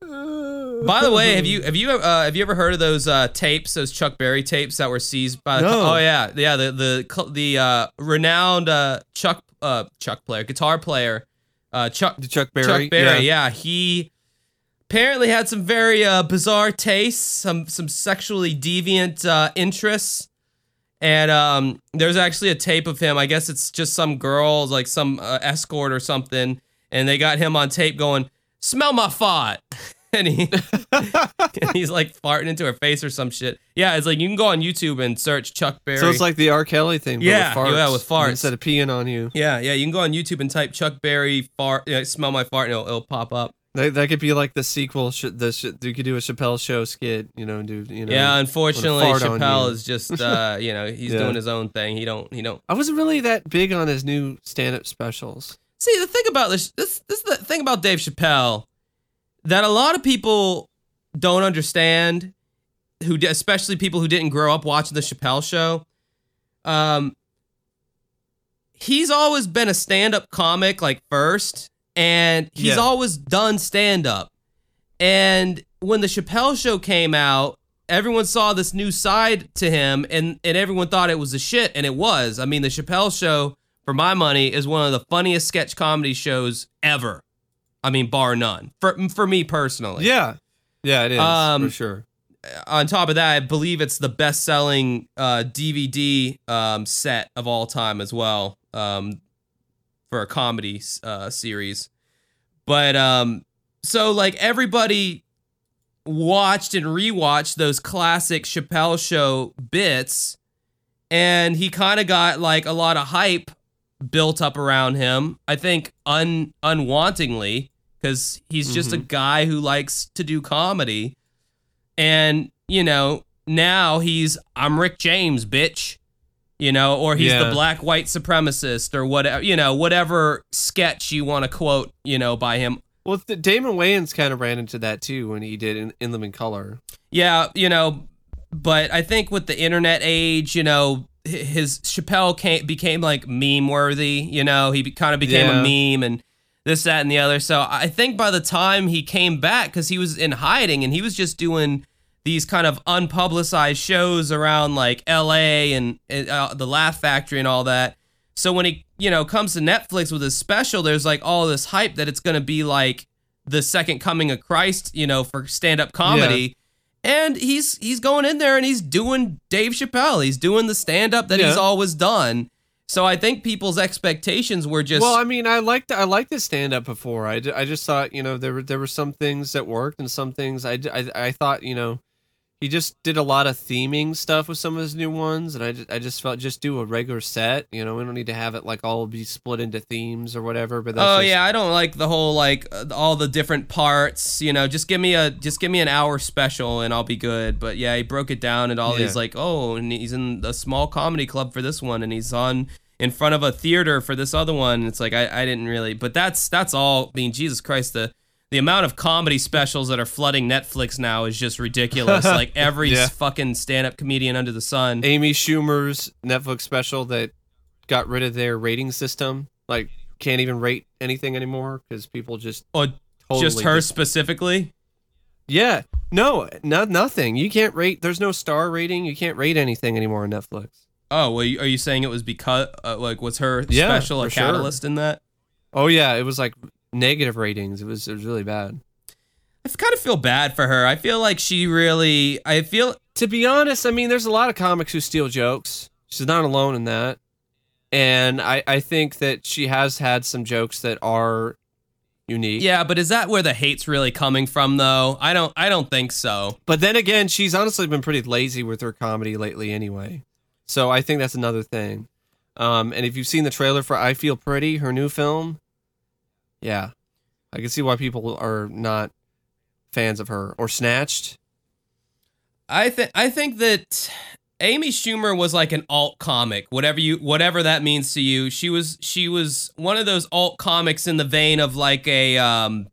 By the way, have you have you uh, have you ever heard of those uh, tapes, those Chuck Berry tapes that were seized by? The, No. oh yeah, yeah. The the the uh, renowned uh, Chuck uh, Chuck player, guitar player, uh, Chuck The Chuck Berry. Chuck Berry, yeah. he apparently had some very uh, bizarre tastes, some some sexually deviant uh, interests, and um, there's actually a tape of him. I guess it's just some girl, like some uh, escort or something, and they got him on tape going, "Smell my fart," and he and he's like farting into her face or some shit. Yeah, it's like you can go on YouTube and search Chuck Berry. So it's like the R. Kelly thing, but Yeah, with farts. yeah, with farts. Instead of peeing on you. yeah, yeah. You can go on YouTube and type Chuck Berry fart, yeah, smell my fart, and it'll, it'll pop up. That, that could be like the sequel. Sh- the sh- you could do a Chappelle show skit, you know, and do you know. yeah, unfortunately, Chappelle is just uh, you know he's Yeah. doing his own thing. He don't he don't I wasn't really that big on his new stand-up specials. see the thing about this. This this is the thing about Dave Chappelle that a lot of people don't understand, who especially people who didn't grow up watching the Chappelle show. Um, he's always been a stand-up comic like first, and he's Yeah. always done stand-up. And when the Chappelle show came out, everyone saw this new side to him and, and everyone thought it was a shit and it was. I mean, the Chappelle show, for my money, is one of the funniest sketch comedy shows ever. I mean, bar none. For for me personally. Yeah, yeah, it is Um, for sure. On top of that, I believe it's the best selling uh, DVD um, set of all time as well um, for a comedy uh, series. But um, so like everybody watched and rewatched those classic Chappelle show bits, and he kind of got like a lot of hype built up around him. I think un unwantingly because he's just a guy who likes to do comedy, and you know now he's I'm Rick James, bitch. You know, or he's Yeah. the black white supremacist, or whatever. You know, whatever sketch you want to quote. You know, by him. Well, Damon Wayans kind of ran into that too when he did in, in Living Color. Yeah, you know, but I think with the internet age, you know, his Chappelle came, became like meme worthy. You know, he kind of became Yeah. a meme and this, that, and the other. So I think by the time he came back, because he was in hiding and he was just doing these kind of unpublicized shows around like L.A. and uh, the Laugh Factory and all that. So when he, you know, comes to Netflix with his special, there's like all this hype that it's going to be like the second coming of Christ, you know, for stand-up comedy. And he's he's going in there and he's doing Dave Chappelle. He's doing the stand-up that he's always done. So I think people's expectations were just well, I mean, I liked I liked the stand up before. I, d- I just thought you know there were there were some things that worked and some things I, d- I I thought you know he just did a lot of theming stuff with some of his new ones, and I just I just felt just do a regular set. You know, we don't need to have it like all be split into themes or whatever. But that's oh just- yeah, I don't like the whole like uh, all the different parts. You know, just give me a just give me an hour special and I'll be good. But yeah, he broke it down and all Yeah. these like oh, and he's in a small comedy club for this one, and he's on in front of a theater for this other one. It's like I, I didn't really, but that's that's all. I mean, Jesus Christ, the the amount of comedy specials that are flooding Netflix now is just ridiculous. like every Yeah. fucking stand up comedian under the sun. Amy Schumer's Netflix special that got rid of their rating system. Like, can't even rate anything anymore because people just Or totally just her specifically. Yeah, no, not nothing. You can't rate. There's no star rating. You can't rate anything anymore on Netflix. Oh, well, are you saying it was because, uh, like, was her Yeah, special a for sure. catalyst in that? Oh yeah, it was like negative ratings. It was it was really bad. I kind of feel bad for her. I feel like she really, I feel, To be honest, I mean, there's a lot of comics who steal jokes. She's not alone in that, and I I think that she has had some jokes that are unique. yeah, but is that where the hate's really coming from, though? I don't, I don't think so. But then again, she's honestly been pretty lazy with her comedy lately anyway. So I think that's another thing. Um, and if you've seen the trailer for I Feel Pretty, her new film, yeah, I can see why people are not fans of her. Or Snatched. I think, I think that Amy Schumer was like an alt comic, whatever you, whatever that means to you. She was, she was one of those alt comics in the vein of like a, um,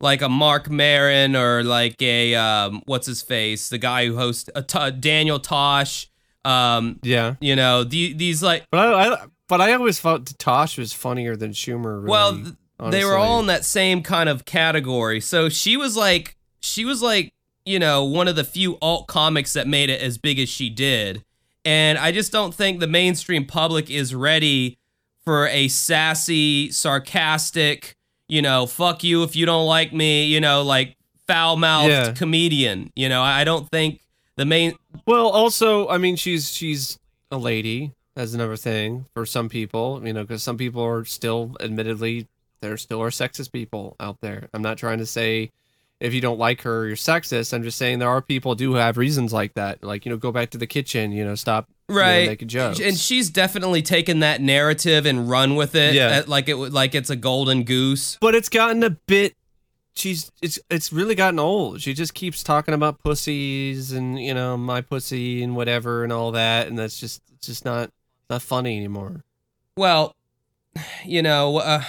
like a Marc Maron or like a um, what's his face, the guy who hosts a T- Daniel Tosh. Um, Yeah. you know, the, these like But I, I but I always thought Tosh was funnier than Schumer. Really, well, th- they were all in that same kind of category. So she was like, she was like, you know, one of the few alt comics that made it as big as she did. And I just don't think the mainstream public is ready for a sassy, sarcastic, you know, fuck you if you don't like me, you know, like foul mouthed Yeah. comedian. You know, I I don't think the main. Well, also, I mean, she's she's a lady. That's another thing for some people, you know, because some people are still, admittedly, there still are sexist people out there. I'm not trying to say if you don't like her, you're sexist. I'm just saying there are people do have reasons like that. Like, you know, go back to the kitchen, you know, stop you know, Right. making jokes. And she's definitely taken that narrative and run with it, Yeah. like it would- like it's a golden goose. but it's gotten a bit she's it's it's really gotten old. She just keeps talking about pussies and, you know, my pussy and whatever and all that and that's just it's just not not funny anymore. Well, you know, uh,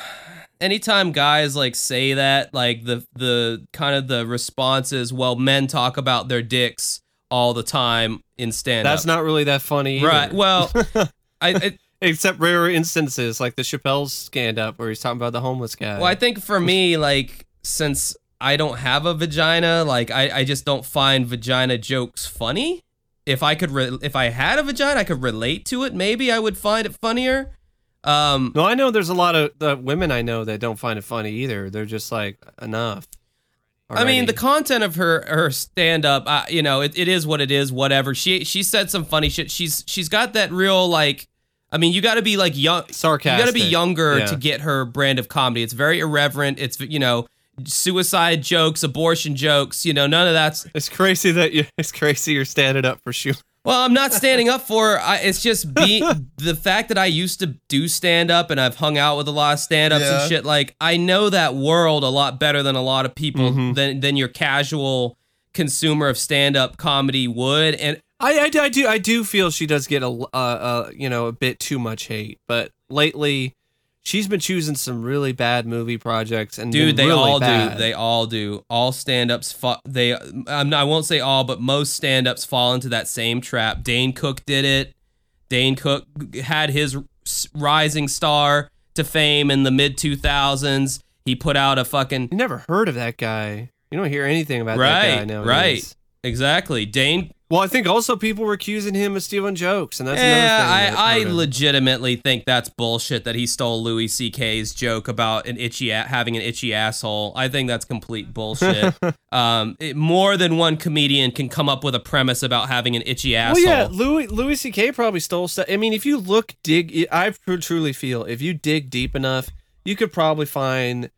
anytime guys like say that, like the the kind of the response is, well, men talk about their dicks all the time in stand up. That's not really that funny. either. right. Well, I, I Except rare instances like the Chappelle's stand up where he's talking about the homeless guy. well, I think for me, like since I don't have a vagina, like I I just don't find vagina jokes funny. If I could, re- if I had a vagina, I could relate to it. Maybe I would find it funnier. Um, no, I know there's a lot of the women I know that don't find it funny either. They're just like enough. I mean, the content of her her stand up, uh, you know, it, it is what it is. Whatever. She she said some funny shit. She's she's got that real like. I mean, you got to be like young. sarcastic. You got to be younger Yeah. to get her brand of comedy. It's very irreverent. It's you know, suicide jokes, abortion jokes. You know, none of that's. It's crazy that you. It's crazy you're standing up for sure. Well, I'm not standing up for. I, it's just be the fact that I used to do stand up and I've hung out with a lot of stand ups Yeah. and shit. Like I know that world a lot better than a lot of people Mhm. than than your casual consumer of stand up comedy would. And I, I, I do I do feel she does get a uh, uh you know a bit too much hate, but lately she's been choosing some really bad movie projects and dude, they really all bad. do. They all do. All stand ups. Fu- they. I'm not, I won't say all, but most stand ups fall into that same trap. Dane Cook did it. Dane Cook had his rising star to fame in the mid 2000s. He put out a fucking you never heard of that guy. You don't hear anything about that guy nowadays. right. exactly Dane. Well, I think also people were accusing him of stealing jokes, and that's Yeah, another thing. that I, I legitimately think that's bullshit that he stole Louis C.K.'s joke about an itchy a- having an itchy asshole. I think that's complete bullshit. um, it- more than one comedian can come up with a premise about having an itchy asshole. Well, yeah, Louis Louis C.K. probably stole stuff. I mean, if you look dig, I truly feel if you dig deep enough, you could probably find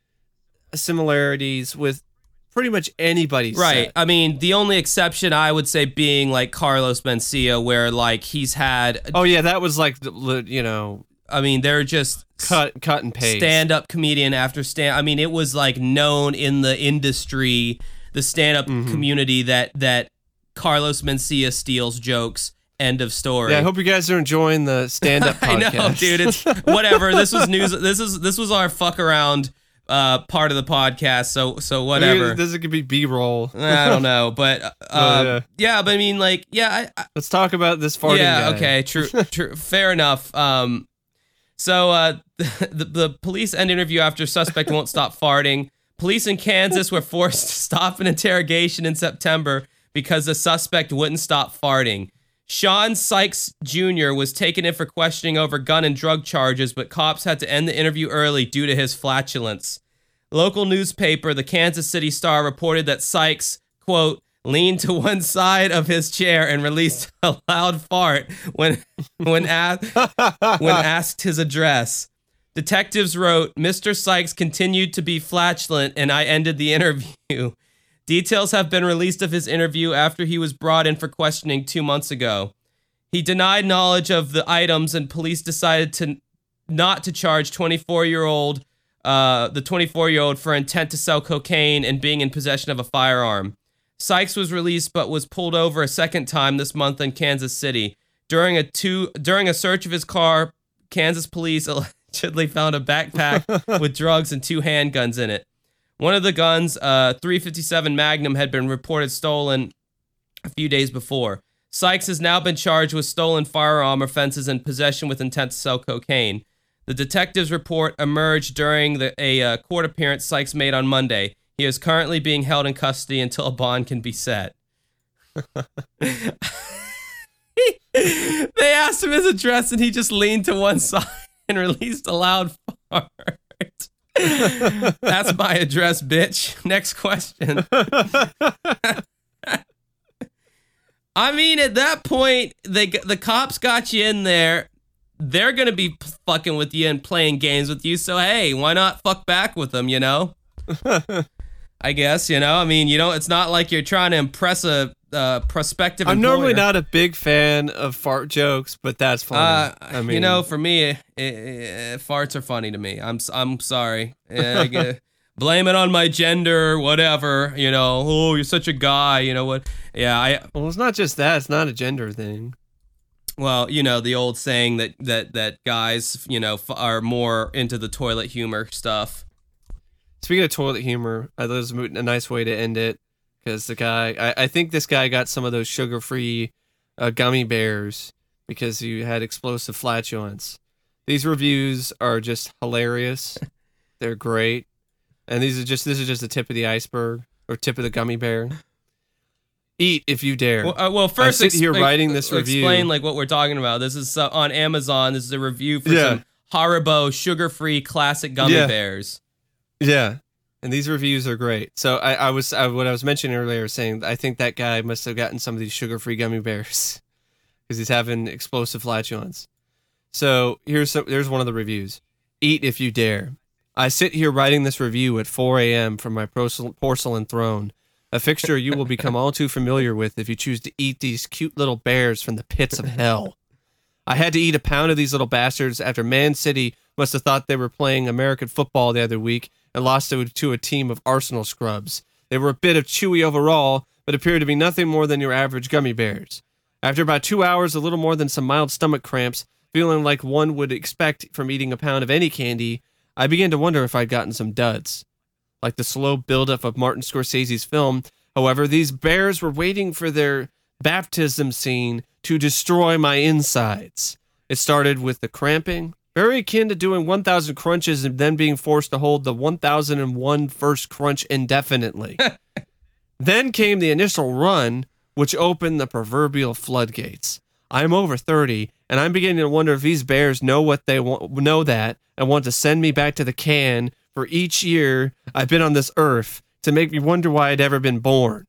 similarities with pretty much anybody's Right. set. I mean, the only exception I would say being like Carlos Mencia, where like he's had, Oh yeah, that was like you know I mean, they're just cut cut and paste. stand up comedian after stand. I mean, it was like known in the industry, the stand up Mm-hmm. community that that Carlos Mencia steals jokes. End of story. Yeah, I hope you guys are enjoying the stand up I podcast. know, dude. It's whatever. This was news. This is this was our fuck around uh part of the podcast. So so whatever. This could be B roll. I don't know, but uh, Oh, yeah. yeah. But I mean, like, yeah, I, I, Let's talk about this farting yeah, guy. okay, true, true, fair enough. Um, so uh, the the police end interview after suspect won't stop farting. Police in Kansas were forced to stop an interrogation in September because the suspect wouldn't stop farting. Sean Sykes Jr. was taken in for questioning over gun and drug charges, but cops had to end the interview early due to his flatulence. Local newspaper, the Kansas City Star, reported that Sykes, quote, leaned to one side of his chair and released a loud fart when when asked when asked his address. Detectives wrote, Mr. Sykes continued to be flatulent and I ended the interview. Details have been released of his interview after he was brought in for questioning two months ago. He denied knowledge of the items, and police decided to not to charge 24 year old uh, the 24 year old for intent to sell cocaine and being in possession of a firearm. Sykes was released but was pulled over a second time this month in Kansas City. During a two during a search of his car, Kansas police allegedly found a backpack with drugs and two handguns in it. One of the guns, uh, 357 Magnum, had been reported stolen a few days before. Sykes has now been charged with stolen firearm offenses and possession with intent to sell cocaine. The detective's report emerged during the, a uh, court appearance Sykes made on Monday. He is currently being held in custody until a bond can be set. they asked him his address and he just leaned to one side and released a loud fart. That's my address, bitch. Next question. I mean, at that point, they the cops got you in there. They're gonna be fucking with you and playing games with you. So hey, why not fuck back with them? You know. I guess you know. I mean, you know, it's not like you're trying to impress a uh, prospective. I'm normally not a big fan of fart jokes, but that's funny. Uh, I mean, you know, for me, eh, eh, eh, farts are funny to me. I'm I'm sorry. Blame it on my gender, whatever. You know, oh, you're such a guy. You know what? Yeah, I. well, it's not just that. It's not a gender thing. Well, you know the old saying that that that guys, you know, f- are more into the toilet humor stuff. Speaking of toilet humor, I thought it was a nice way to end it because the guy, I, I think this guy got some of those sugar-free uh, gummy bears because he had explosive flatulence. These reviews are just hilarious. They're great, and these are just this is just the tip of the iceberg or tip of the gummy bear. Eat if you dare. Well, uh, well first, sit here ex- writing this explain review. like what we're talking about. This is uh, on Amazon. This is a review for Yeah. some Haribo sugar-free classic gummy Yeah. bears. Yeah. And these reviews are great. So I, I was I, what I was mentioning earlier, saying I think that guy must have gotten some of these sugar-free gummy bears because he's having explosive flatulence. So here's some, here's one of the reviews. Eat if you dare. I sit here writing this review at 4 a.m. from my porcelain throne, a fixture you will become all too familiar with if you choose to eat these cute little bears from the pits of hell. I had to eat a pound of these little bastards after Man City must have thought they were playing American football the other week and lost to, a team of Arsenal scrubs. They were a bit of chewy overall, but appeared to be nothing more than your average gummy bears. After about two hours, a little more than some mild stomach cramps, feeling like one would expect from eating a pound of any candy, I began to wonder if I'd gotten some duds. Like the slow buildup of Martin Scorsese's film, however, these bears were waiting for their baptism scene to destroy my insides. It started with the cramping, very akin to doing 1,000 crunches and then being forced to hold the 1,001 first crunch indefinitely. then came the initial run, which opened the proverbial floodgates. I'm over 30, and I'm beginning to wonder if these bears know what they want, know that, and want to send me back to the can for each year I've been on this earth to make me wonder why I'd ever been born.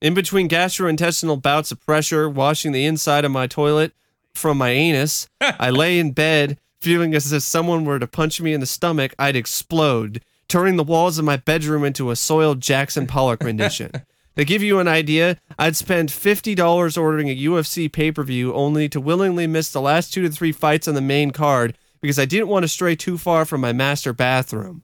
In between gastrointestinal bouts of pressure washing the inside of my toilet from my anus, I lay in bed feeling as if someone were to punch me in the stomach, I'd explode, turning the walls of my bedroom into a soiled Jackson Pollock rendition. to give you an idea, I'd spend $50 ordering a UFC pay per view only to willingly miss the last two to three fights on the main card because I didn't want to stray too far from my master bathroom.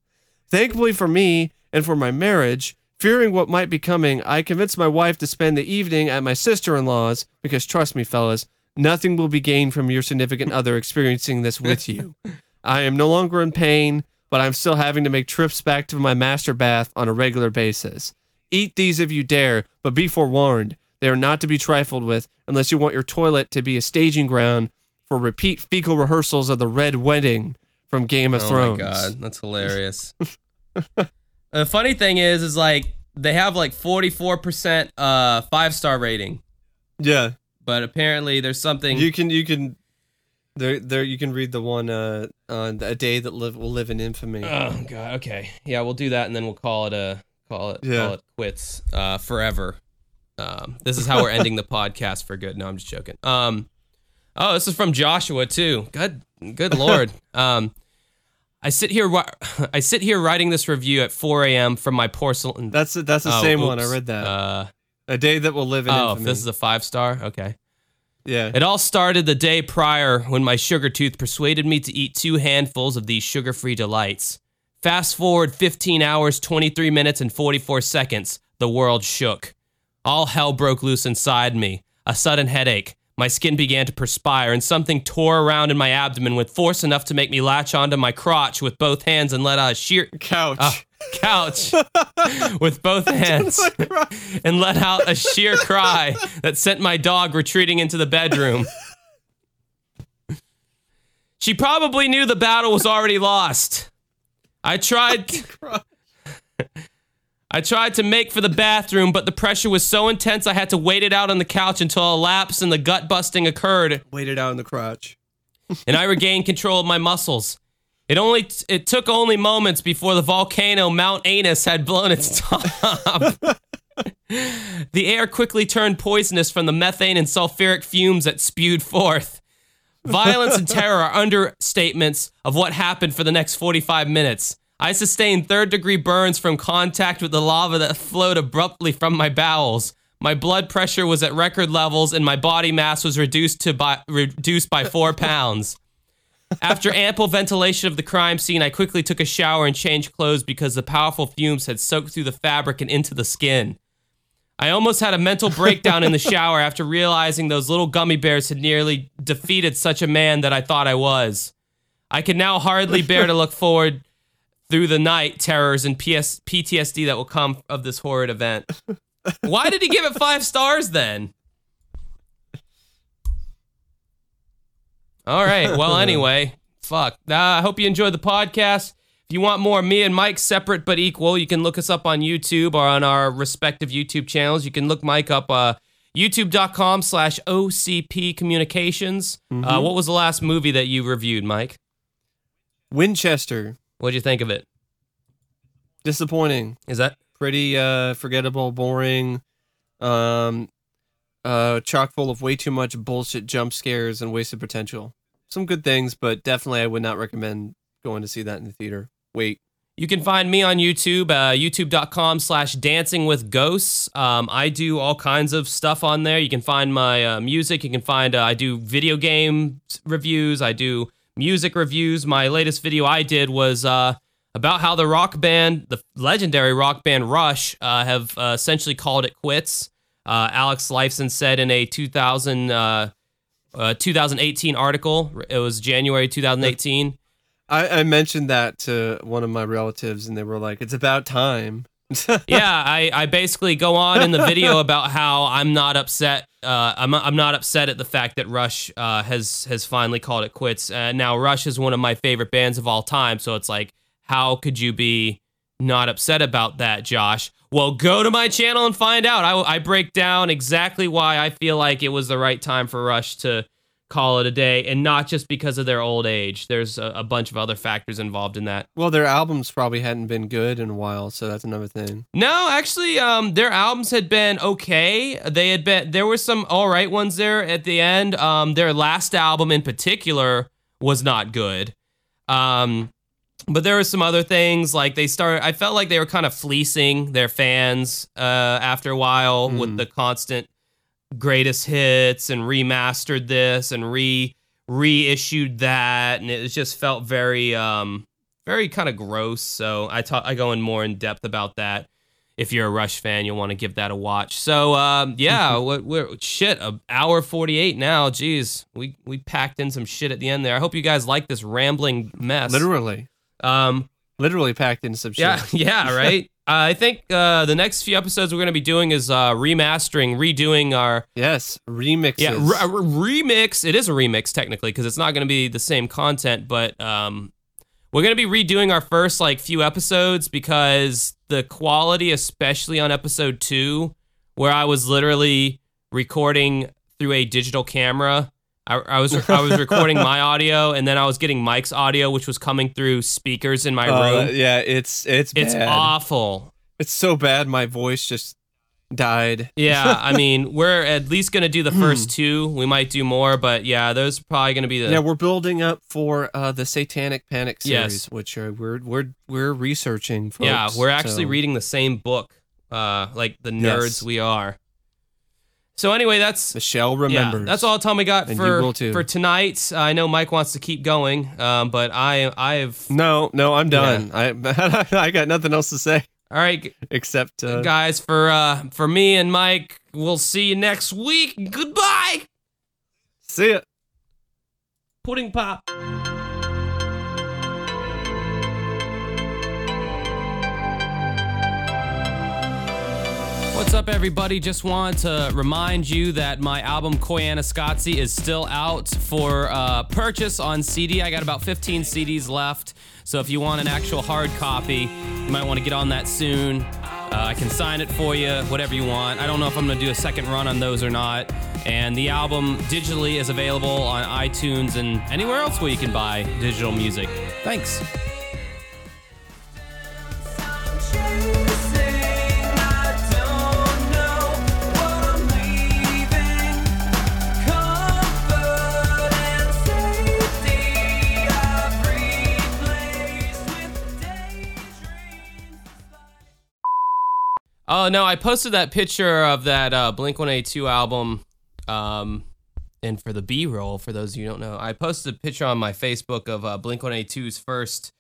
Thankfully for me and for my marriage, fearing what might be coming, I convinced my wife to spend the evening at my sister in law's because, trust me, fellas, nothing will be gained from your significant other experiencing this with you. I am no longer in pain, but I'm still having to make trips back to my master bath on a regular basis. Eat these if you dare, but be forewarned, they are not to be trifled with unless you want your toilet to be a staging ground for repeat fecal rehearsals of the Red Wedding from Game of oh Thrones. Oh my god, that's hilarious. the funny thing is, is like they have like 44% uh five star rating, Yeah, but apparently there's something. you can you can there there you can read the one uh on a day that live will live in infamy. oh god, okay, yeah, we'll do that and then we'll call it a call it Yeah. call it quits uh forever. Um, this is how we're ending the podcast for good. No, I'm just joking. Um, oh, this is from Joshua too. Good, good lord. Um, I sit here. I sit here writing this review at 4 a.m. from my porcelain. That's that's the Oh, same one. I read that. Uh, a day that will live in oh, infamy. this is a five star. Okay. yeah. It all started the day prior when my sugar tooth persuaded me to eat two handfuls of these sugar free delights. Fast forward 15 hours, 23 minutes, and 44 seconds, the world shook. All hell broke loose inside me. A sudden headache. My skin began to perspire, and something tore around in my abdomen with force enough to make me latch onto my crotch with both hands and let out a sheer Couch. ah, couch with both hands and let out a sheer cry that sent my dog retreating into the bedroom. She probably knew the battle was already lost. I tried I tried to make for the bathroom, but the pressure was so intense I had to wait it out on the couch until a lapse and the gut busting occurred Waited out in the crotch. and I regained control of my muscles. It only it took only moments before the volcano Mount Anus had blown its top. the air quickly turned poisonous from the methane and sulfuric fumes that spewed forth. Violence and terror are understatements of what happened for the next 45 minutes. I sustained third degree burns from contact with the lava that flowed abruptly from my bowels. My blood pressure was at record levels and my body mass was reduced to by, reduced by 4 pounds. After ample ventilation of the crime scene, I quickly took a shower and changed clothes because the powerful fumes had soaked through the fabric and into the skin. I almost had a mental breakdown in the shower after realizing those little gummy bears had nearly defeated such a man that I thought I was. I can now hardly bear to look forward through the night terrors and PS- PTSD that will come of this horrid event. Why did he give it five stars then? All right. Well, anyway, fuck. Uh, I hope you enjoyed the podcast. If you want more me and Mike separate but equal, you can look us up on YouTube or on our respective YouTube channels. You can look Mike up uh, youtube.com slash OCP Communications. Uh, what was the last movie that you reviewed, Mike? Winchester. What'd you think of it? Disappointing. Is that Pretty uh forgettable, boring. Um uh chock full of way too much bullshit jump scares and wasted potential. Some good things, but definitely I would not recommend going to see that in the theater. Wait. You can find me on YouTube, uh, youtube.com slash dancing with ghosts. Um, I do all kinds of stuff on there. You can find my uh, music. You can find, uh, I do video game reviews. I do music reviews. My latest video I did was uh, about how the rock band, the legendary rock band Rush, uh, have uh, essentially called it quits. Uh, Alex Lifeson said in a 2000, uh, uh, 2018 article, it was January 2018. I, I mentioned that to one of my relatives and they were like, It's about time. yeah, I, I basically go on in the video about how I'm not upset. Uh, I'm I'm not upset at the fact that Rush uh, has has finally called it quits. Uh, now Rush is one of my favorite bands of all time, so it's like, how could you be not upset about that, Josh? Well, go to my channel and find out. I, I break down exactly why I feel like it was the right time for Rush to call it a day, and not just because of their old age. There's a, a bunch of other factors involved in that. well, their albums probably hadn't been good in a while, so that's another thing. No, actually, um, their albums had been okay. They had been there were some all right ones there at the end. Um, their last album in particular was not good. Um, but there were some other things like they started. I felt like they were kind of fleecing their fans uh, after a while with Mm. the constant greatest hits and remastered this and re reissued that, and it just felt very um very kind of gross. So I talk I go in more in depth about that. If you're a Rush fan, you'll want to give that a watch. So um, yeah, what we're shit, a hour forty eight now. Jeez, we we packed in some shit at the end there. I hope you guys like this rambling mess. Literally, Um, literally packed in some shit. yeah, yeah, right. I think uh, the next few episodes we're going to be doing is uh, remastering, redoing our Yes, remixes. yeah re- remix. It is a remix technically because it's not going to be the same content, but um, we're going to be redoing our first like few episodes because the quality, especially on episode two, where I was literally recording through a digital camera. I, I was I was recording my audio and then I was getting Mike's audio, which was coming through speakers in my Uh, room. yeah, it's it's It's bad. awful. It's so bad. My voice just died. Yeah, I mean, we're at least gonna do the first two. We might do more, but yeah, those are probably gonna be the Yeah, we're building up for uh, the Satanic Panic series, Yes. which are we're we're we're researching. Folks, yeah. We're actually so- reading the same book, uh, like the nerds Yes. we are. So anyway, that's Michelle yeah, remembers. that's all the time we got And for for tonight. I know Mike wants to keep going, um, but I I've No, no, I'm done. I I got nothing else to say all right, except uh, guys. For uh, for me and Mike, we'll see you next week. Goodbye, see it. pudding pop. What's up, everybody? Just want to remind you that my album Koyana Scotzi is still out for uh, purchase on CD. I got about 15 CDs left, so if you want an actual hard copy, you might want to get on that soon. Uh, I can sign it for you, whatever you want. I don't know if I'm going to do a second run on those or not. And the album digitally is available on iTunes and anywhere else where you can buy digital music. Thanks. Oh no, I posted that picture of that uh, Blink One Eight Two album, um, and for the B roll, for those of you who don't know, I posted a picture on my Facebook of uh, Blink One Eight 2's first,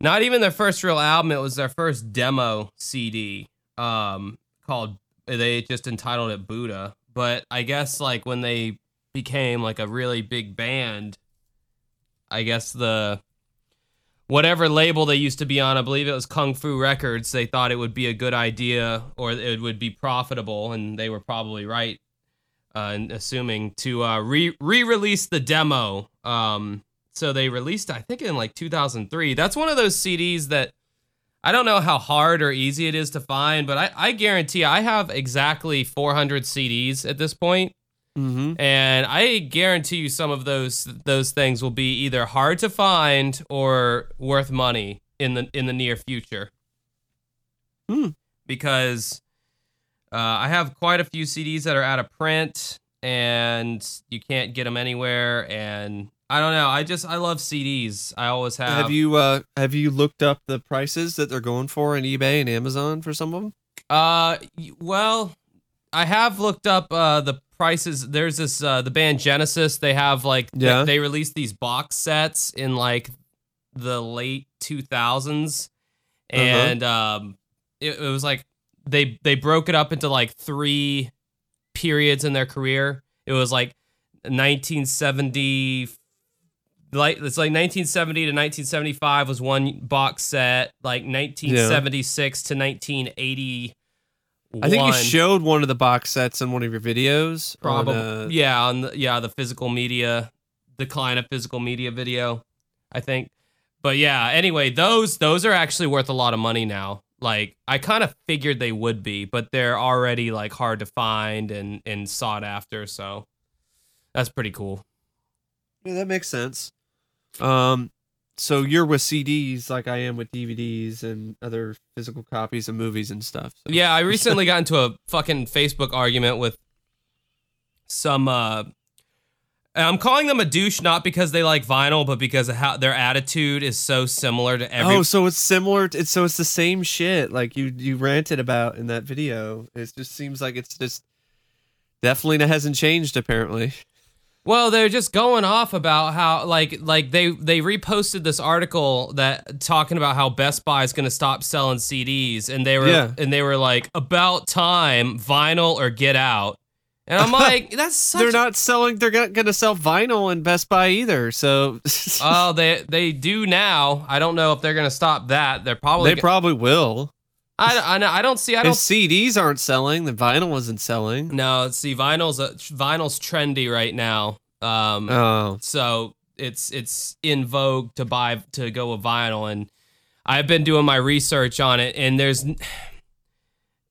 not even their first real album. It was their first demo CD, um, called they just entitled it Buddha. But I guess like when they became like a really big band, I guess the whatever label they used to be on, I believe it was Kung Fu Records, they thought it would be a good idea or it would be profitable, and they were probably right uh, assuming to uh, re release the demo. Um, so they released, I think, in like 2003. That's one of those CDs that I don't know how hard or easy it is to find, but I, I guarantee I have exactly 400 CDs at this point Mm-hmm. and I guarantee you some of those those things will be either hard to find or worth money in the in the near future. Hmm. Because uh, I have quite a few CDs that are out of print and you can't get them anywhere. And I don't know. I just I love CDs. I always have. Have you uh have you looked up the prices that they're going for on eBay and Amazon for some of them? Uh, well, I have looked up uh the prices. There's this uh the band Genesis. They have like they- Yeah. they, released these box sets in like the late 2000s, Uh-huh. and um, it, it was like they they broke it up into like three periods in their career. It was like 1970. Like it's like 1970 to 1975 was one box set. Like 1976 to 1980 I think you one. showed one of the box sets in one of your videos. on, Probably, uh, yeah, on the yeah the physical media decline of physical media video, I think. But yeah, anyway, those those are actually worth a lot of money now. Like I kind of figured they would be, but they're already like hard to find and and sought after. So that's pretty cool. yeah, that makes sense. Um, so you're with CDs like I am with DVDs and other physical copies of movies and stuff. So. Yeah, I recently got into a fucking Facebook argument with some uh I'm calling them a douche not because they like vinyl, but because of how their attitude is so similar to every. oh, so it's similar. To, it's so it's the same shit like you you ranted about in that video. It just seems like it's just definitely hasn't changed apparently. Well, they're just going off about how like like they they reposted this article that talking about how Best Buy is going to stop selling CDs and they were Yeah. and they were like about time vinyl or get out. And I'm like that's such they're not selling. They're not going to sell vinyl in Best Buy either. So Oh, they they do now. I don't know if they're going to stop that. They're probably they probably will. I I, know- I don't see I don't CDs aren't selling, the vinyl wasn't selling. No, see vinyl's a, vinyl's trendy right now. Um Oh, so it's it's in vogue to buy to go with vinyl and i've been doing my research on it and there's it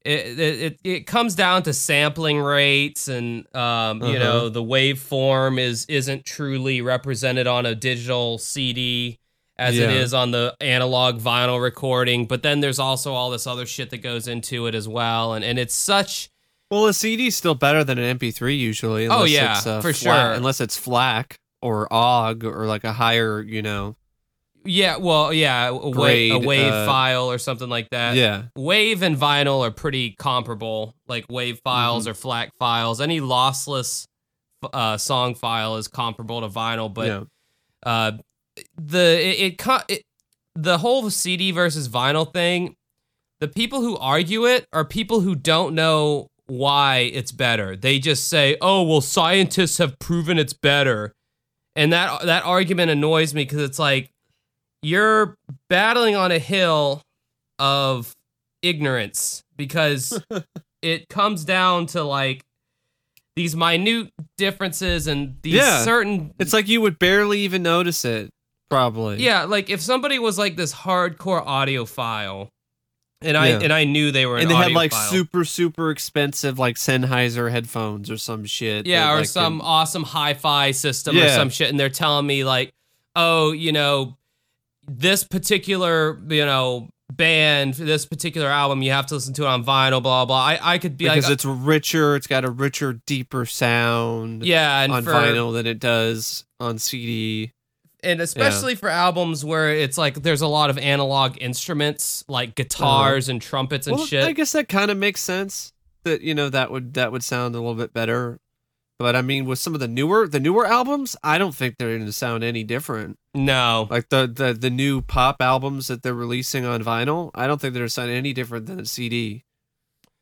it, it, it comes down to sampling rates and um, you Uh-huh. know the waveform is isn't truly represented on a digital cd as it Yeah. is on the analog vinyl recording but then there's also all this other shit that goes into it as well and and it's such well, a CD's still better than an MP3 usually. Oh, yeah, uh, for flat- sure. Unless it's FLAC or OGG or like a higher, you know. yeah well yeah a, wa- a wave uh, file or something like that yeah. Wave and vinyl are pretty comparable. Like wave files Mm-hmm. or FLAC files. Any lossless uh, song file is comparable to vinyl, but yeah. The it, it, it the whole CD versus vinyl thing. The people who argue it are people who don't know why it's better. They just say, "Oh, well, scientists have proven it's better," and that that argument annoys me because it's like you're battling on a hill of ignorance because it comes down to like these minute differences and these Yeah. certain It's like you would barely even notice it, probably. yeah like if somebody was like this hardcore audiophile and i Yeah. and i knew they were And an they had like audiophile. super, super expensive like Sennheiser headphones or some shit. yeah or like, some awesome hi-fi system or some shit and they're telling me like oh you know this particular you know band this particular album you have to listen to it on vinyl blah blah i, I could be because like it's richer. It's got a richer, deeper sound yeah on for, vinyl than it does on CD. And especially for albums where it's like there's a lot of analog instruments like guitars uh-huh. and trumpets and well, shit I guess that kind of makes sense. That you know that would that would sound a little bit better. But I mean, with some of the newer the newer albums, I don't think they're going to sound any different. no Like the, the the new pop albums that they're releasing on vinyl, I don't think they're sound any different than a CD.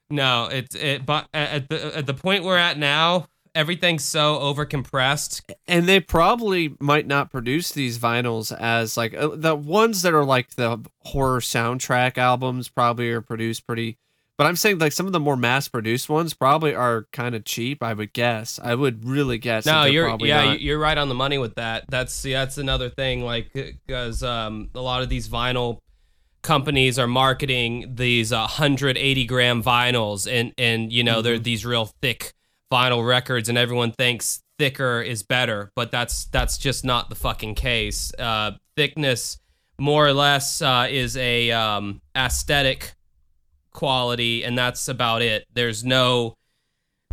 No, it's it. But at the at the point we're at now, everything's so overcompressed. And they probably might not produce these vinyls as like uh, the ones that are like the horror soundtrack albums probably are produced pretty. But I'm saying like some of the more mass produced ones probably are kind of cheap. I would guess. I would really guess. No, you're yeah, not. you're right on the money with that. That's see, that's another thing. Like because um, a lot of these vinyl companies are marketing these uh, 180 gram vinyls, and and you know they're Mhm. these real thick vinyl records, and everyone thinks thicker is better, but that's that's just not the fucking case. Uh, thickness, more or less, uh, is a um, aesthetic quality, and that's about it. There's no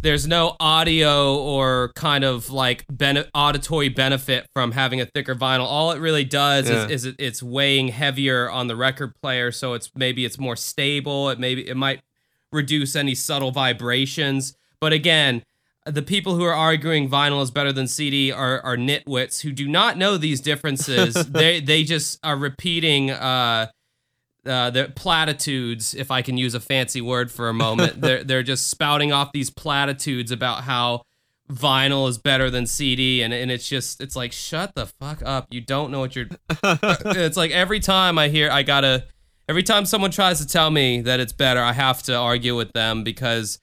there's no audio or kind of like bene- auditory benefit from having a thicker vinyl. All it really does Yeah. is, is it, it's weighing heavier on the record player, so it's maybe it's more stable. It maybe it might reduce any subtle vibrations. But again, the people who are arguing vinyl is better than CD are, are nitwits who do not know these differences. they they just are repeating uh, uh, the platitudes, if I can use a fancy word for a moment. they're they're just spouting off these platitudes about how vinyl is better than CD, and and it's just it's like shut the fuck up. You don't know what you're. it's like every time I hear, I gotta. Every time someone tries to tell me that it's better, I have to argue with them because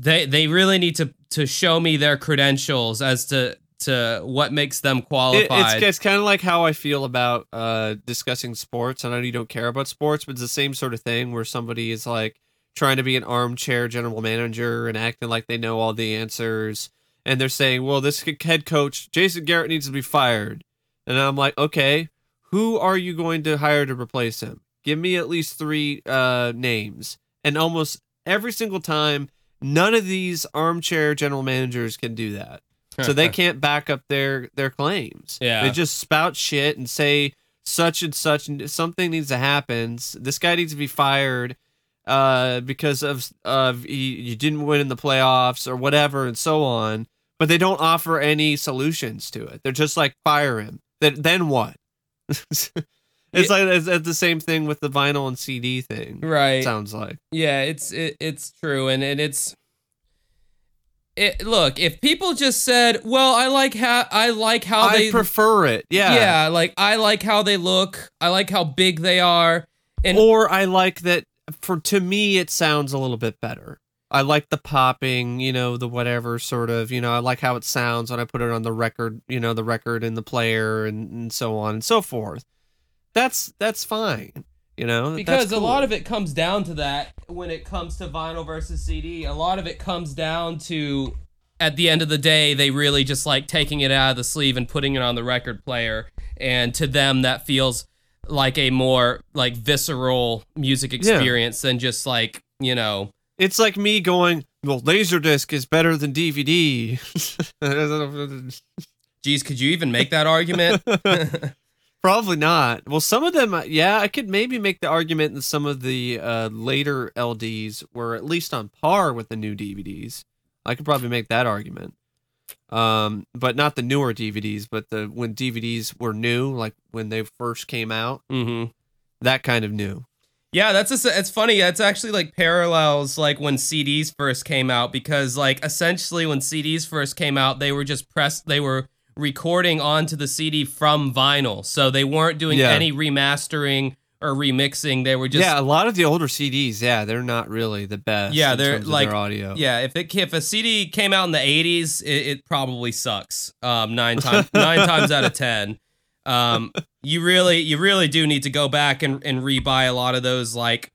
they they really need to to show me their credentials as to to what makes them It- qualified. it's it's kind of like how I feel about uh, discussing sports. I know you don't care about sports, but it's the same sort of thing where somebody is like trying to be an armchair general manager and acting like they know all the answers, and they're saying, "Well, this head coach Jason Garrett needs to be fired," and I'm like, "Okay, who are you going to hire to replace him? Give me at least three uh, names." And almost every single time, none of these armchair general managers can do that. so they can't back up their their claims. Yeah. they just spout shit and say such and such and something needs to happen. This guy needs to be fired uh, because of of he, you didn't win in the playoffs or whatever and so on. But they don't offer any solutions to it. They're just like fire him. Then then what? it's like it's, it's the same thing with the vinyl and CD thing. right. Sounds like. Yeah, it's it, it's true, and, and it's. It, look, if people just said, "Well, I like how I like how I they prefer it. Yeah. yeah, like I like how they look, I like how big they are," and or I like that for to me it sounds a little bit better. I like the popping, you know, the whatever sort of, you know, I like how it sounds when I put it on the record, you know, the record and the player and, and so on and so forth. That's that's fine, you know. because a lot of it comes down to that when it comes to vinyl versus CD. A lot of it comes down to at the end of the day, they really just like taking it out of the sleeve and putting it on the record player, and to them that feels like a more like visceral music experience than just like you know it's like me going, well, Laserdisc is better than DVD. geez could you even make that argument Probably not. Well, some of them, yeah, I could maybe make the argument that some of the uh, later LDs were at least on par with the new DVDs. I could probably make that argument. Um, but not the newer DVDs, but the when DVDs were new, like when they first came out, mm-hmm. that kind of new. Yeah, that's a, it's funny. It's actually like parallels like when CDs first came out because like essentially when CDs first came out, they were just pressed they were recording onto the CD from vinyl. So they weren't doing Yeah. any remastering or remixing. They were just yeah, a lot of the older CDs, yeah, they're not really the best. Yeah, they're like- their audio. Yeah, if it if a CD came out in the '80s, it, it probably sucks. Um, nine times nine times out of ten. Um, you really you really do need to go back and and rebuy a lot of those like,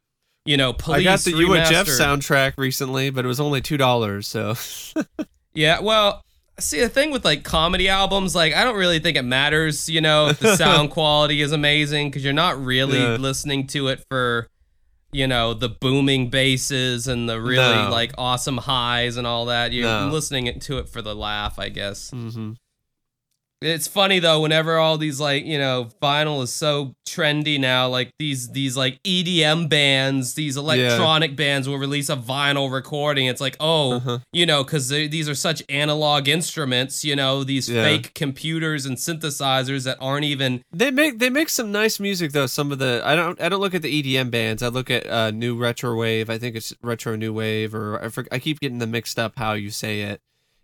you know, police. I got the and soundtrack recently, but it was only two dollars. So Yeah, well, see the thing with like comedy albums, like I don't really think it matters, you know, if the sound quality is amazing because you're not really Yeah. listening to it for, you know, the booming basses and the really No. like awesome highs and all that. You're No. listening to it for the laugh, I guess. mhm. It's funny though, whenever all these like you know vinyl is so trendy now, like these these like EDM bands, these electronic bands will release a vinyl recording. It's like oh, Uh-huh. you know, because these are such analog instruments, you know, these Yeah. fake computers and synthesizers that aren't even They make they make some nice music though. Some of the I don't I don't look at the EDM bands. I look at uh, new retro wave. I think it's retro new wave, or I, for, I keep getting them mixed up how you say it.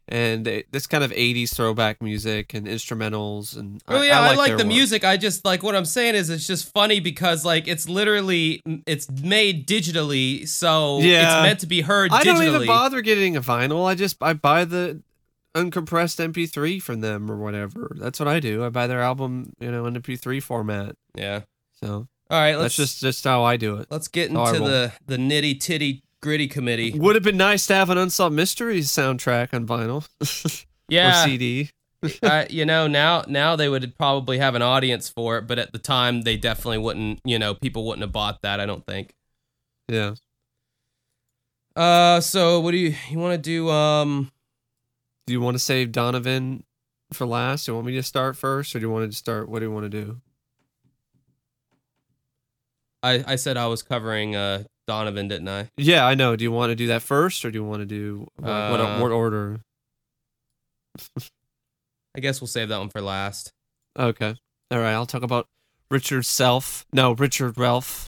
And it, this kind of '80s throwback music and instrumentals and Oh yeah, I like, their the work. music. I just like what I'm saying is it's just funny because like it's literally it's made digitally, so Yeah. it's meant to be heard I digitally. don't even bother getting a vinyl. I just I buy the uncompressed MP3 from them or whatever. That's what I do. I buy their album, you know, in MP3 format. Yeah. So All right, that's let's just just how I do it. let's get into the the nitty titty gritty committee. Would have been nice to have an Unsolved Mysteries soundtrack on vinyl or Yeah, CD. uh, you know now now they would probably have an audience for it, but at the time they definitely wouldn't. You know, people wouldn't have bought that. I don't think. Yeah. Uh, so what do you you want to do? Um, Do you want to save Donovan for last? Do you want me to start first, or do you want to start? What do you want to do? I I said I was covering uh Donovan, didn't I? Yeah, I know. Do you want to do that first, or do you want to do what, what, Uh, what order? I guess we'll save that one for last. Okay. All right. I'll talk about Richard Self. No, Richard Ralph.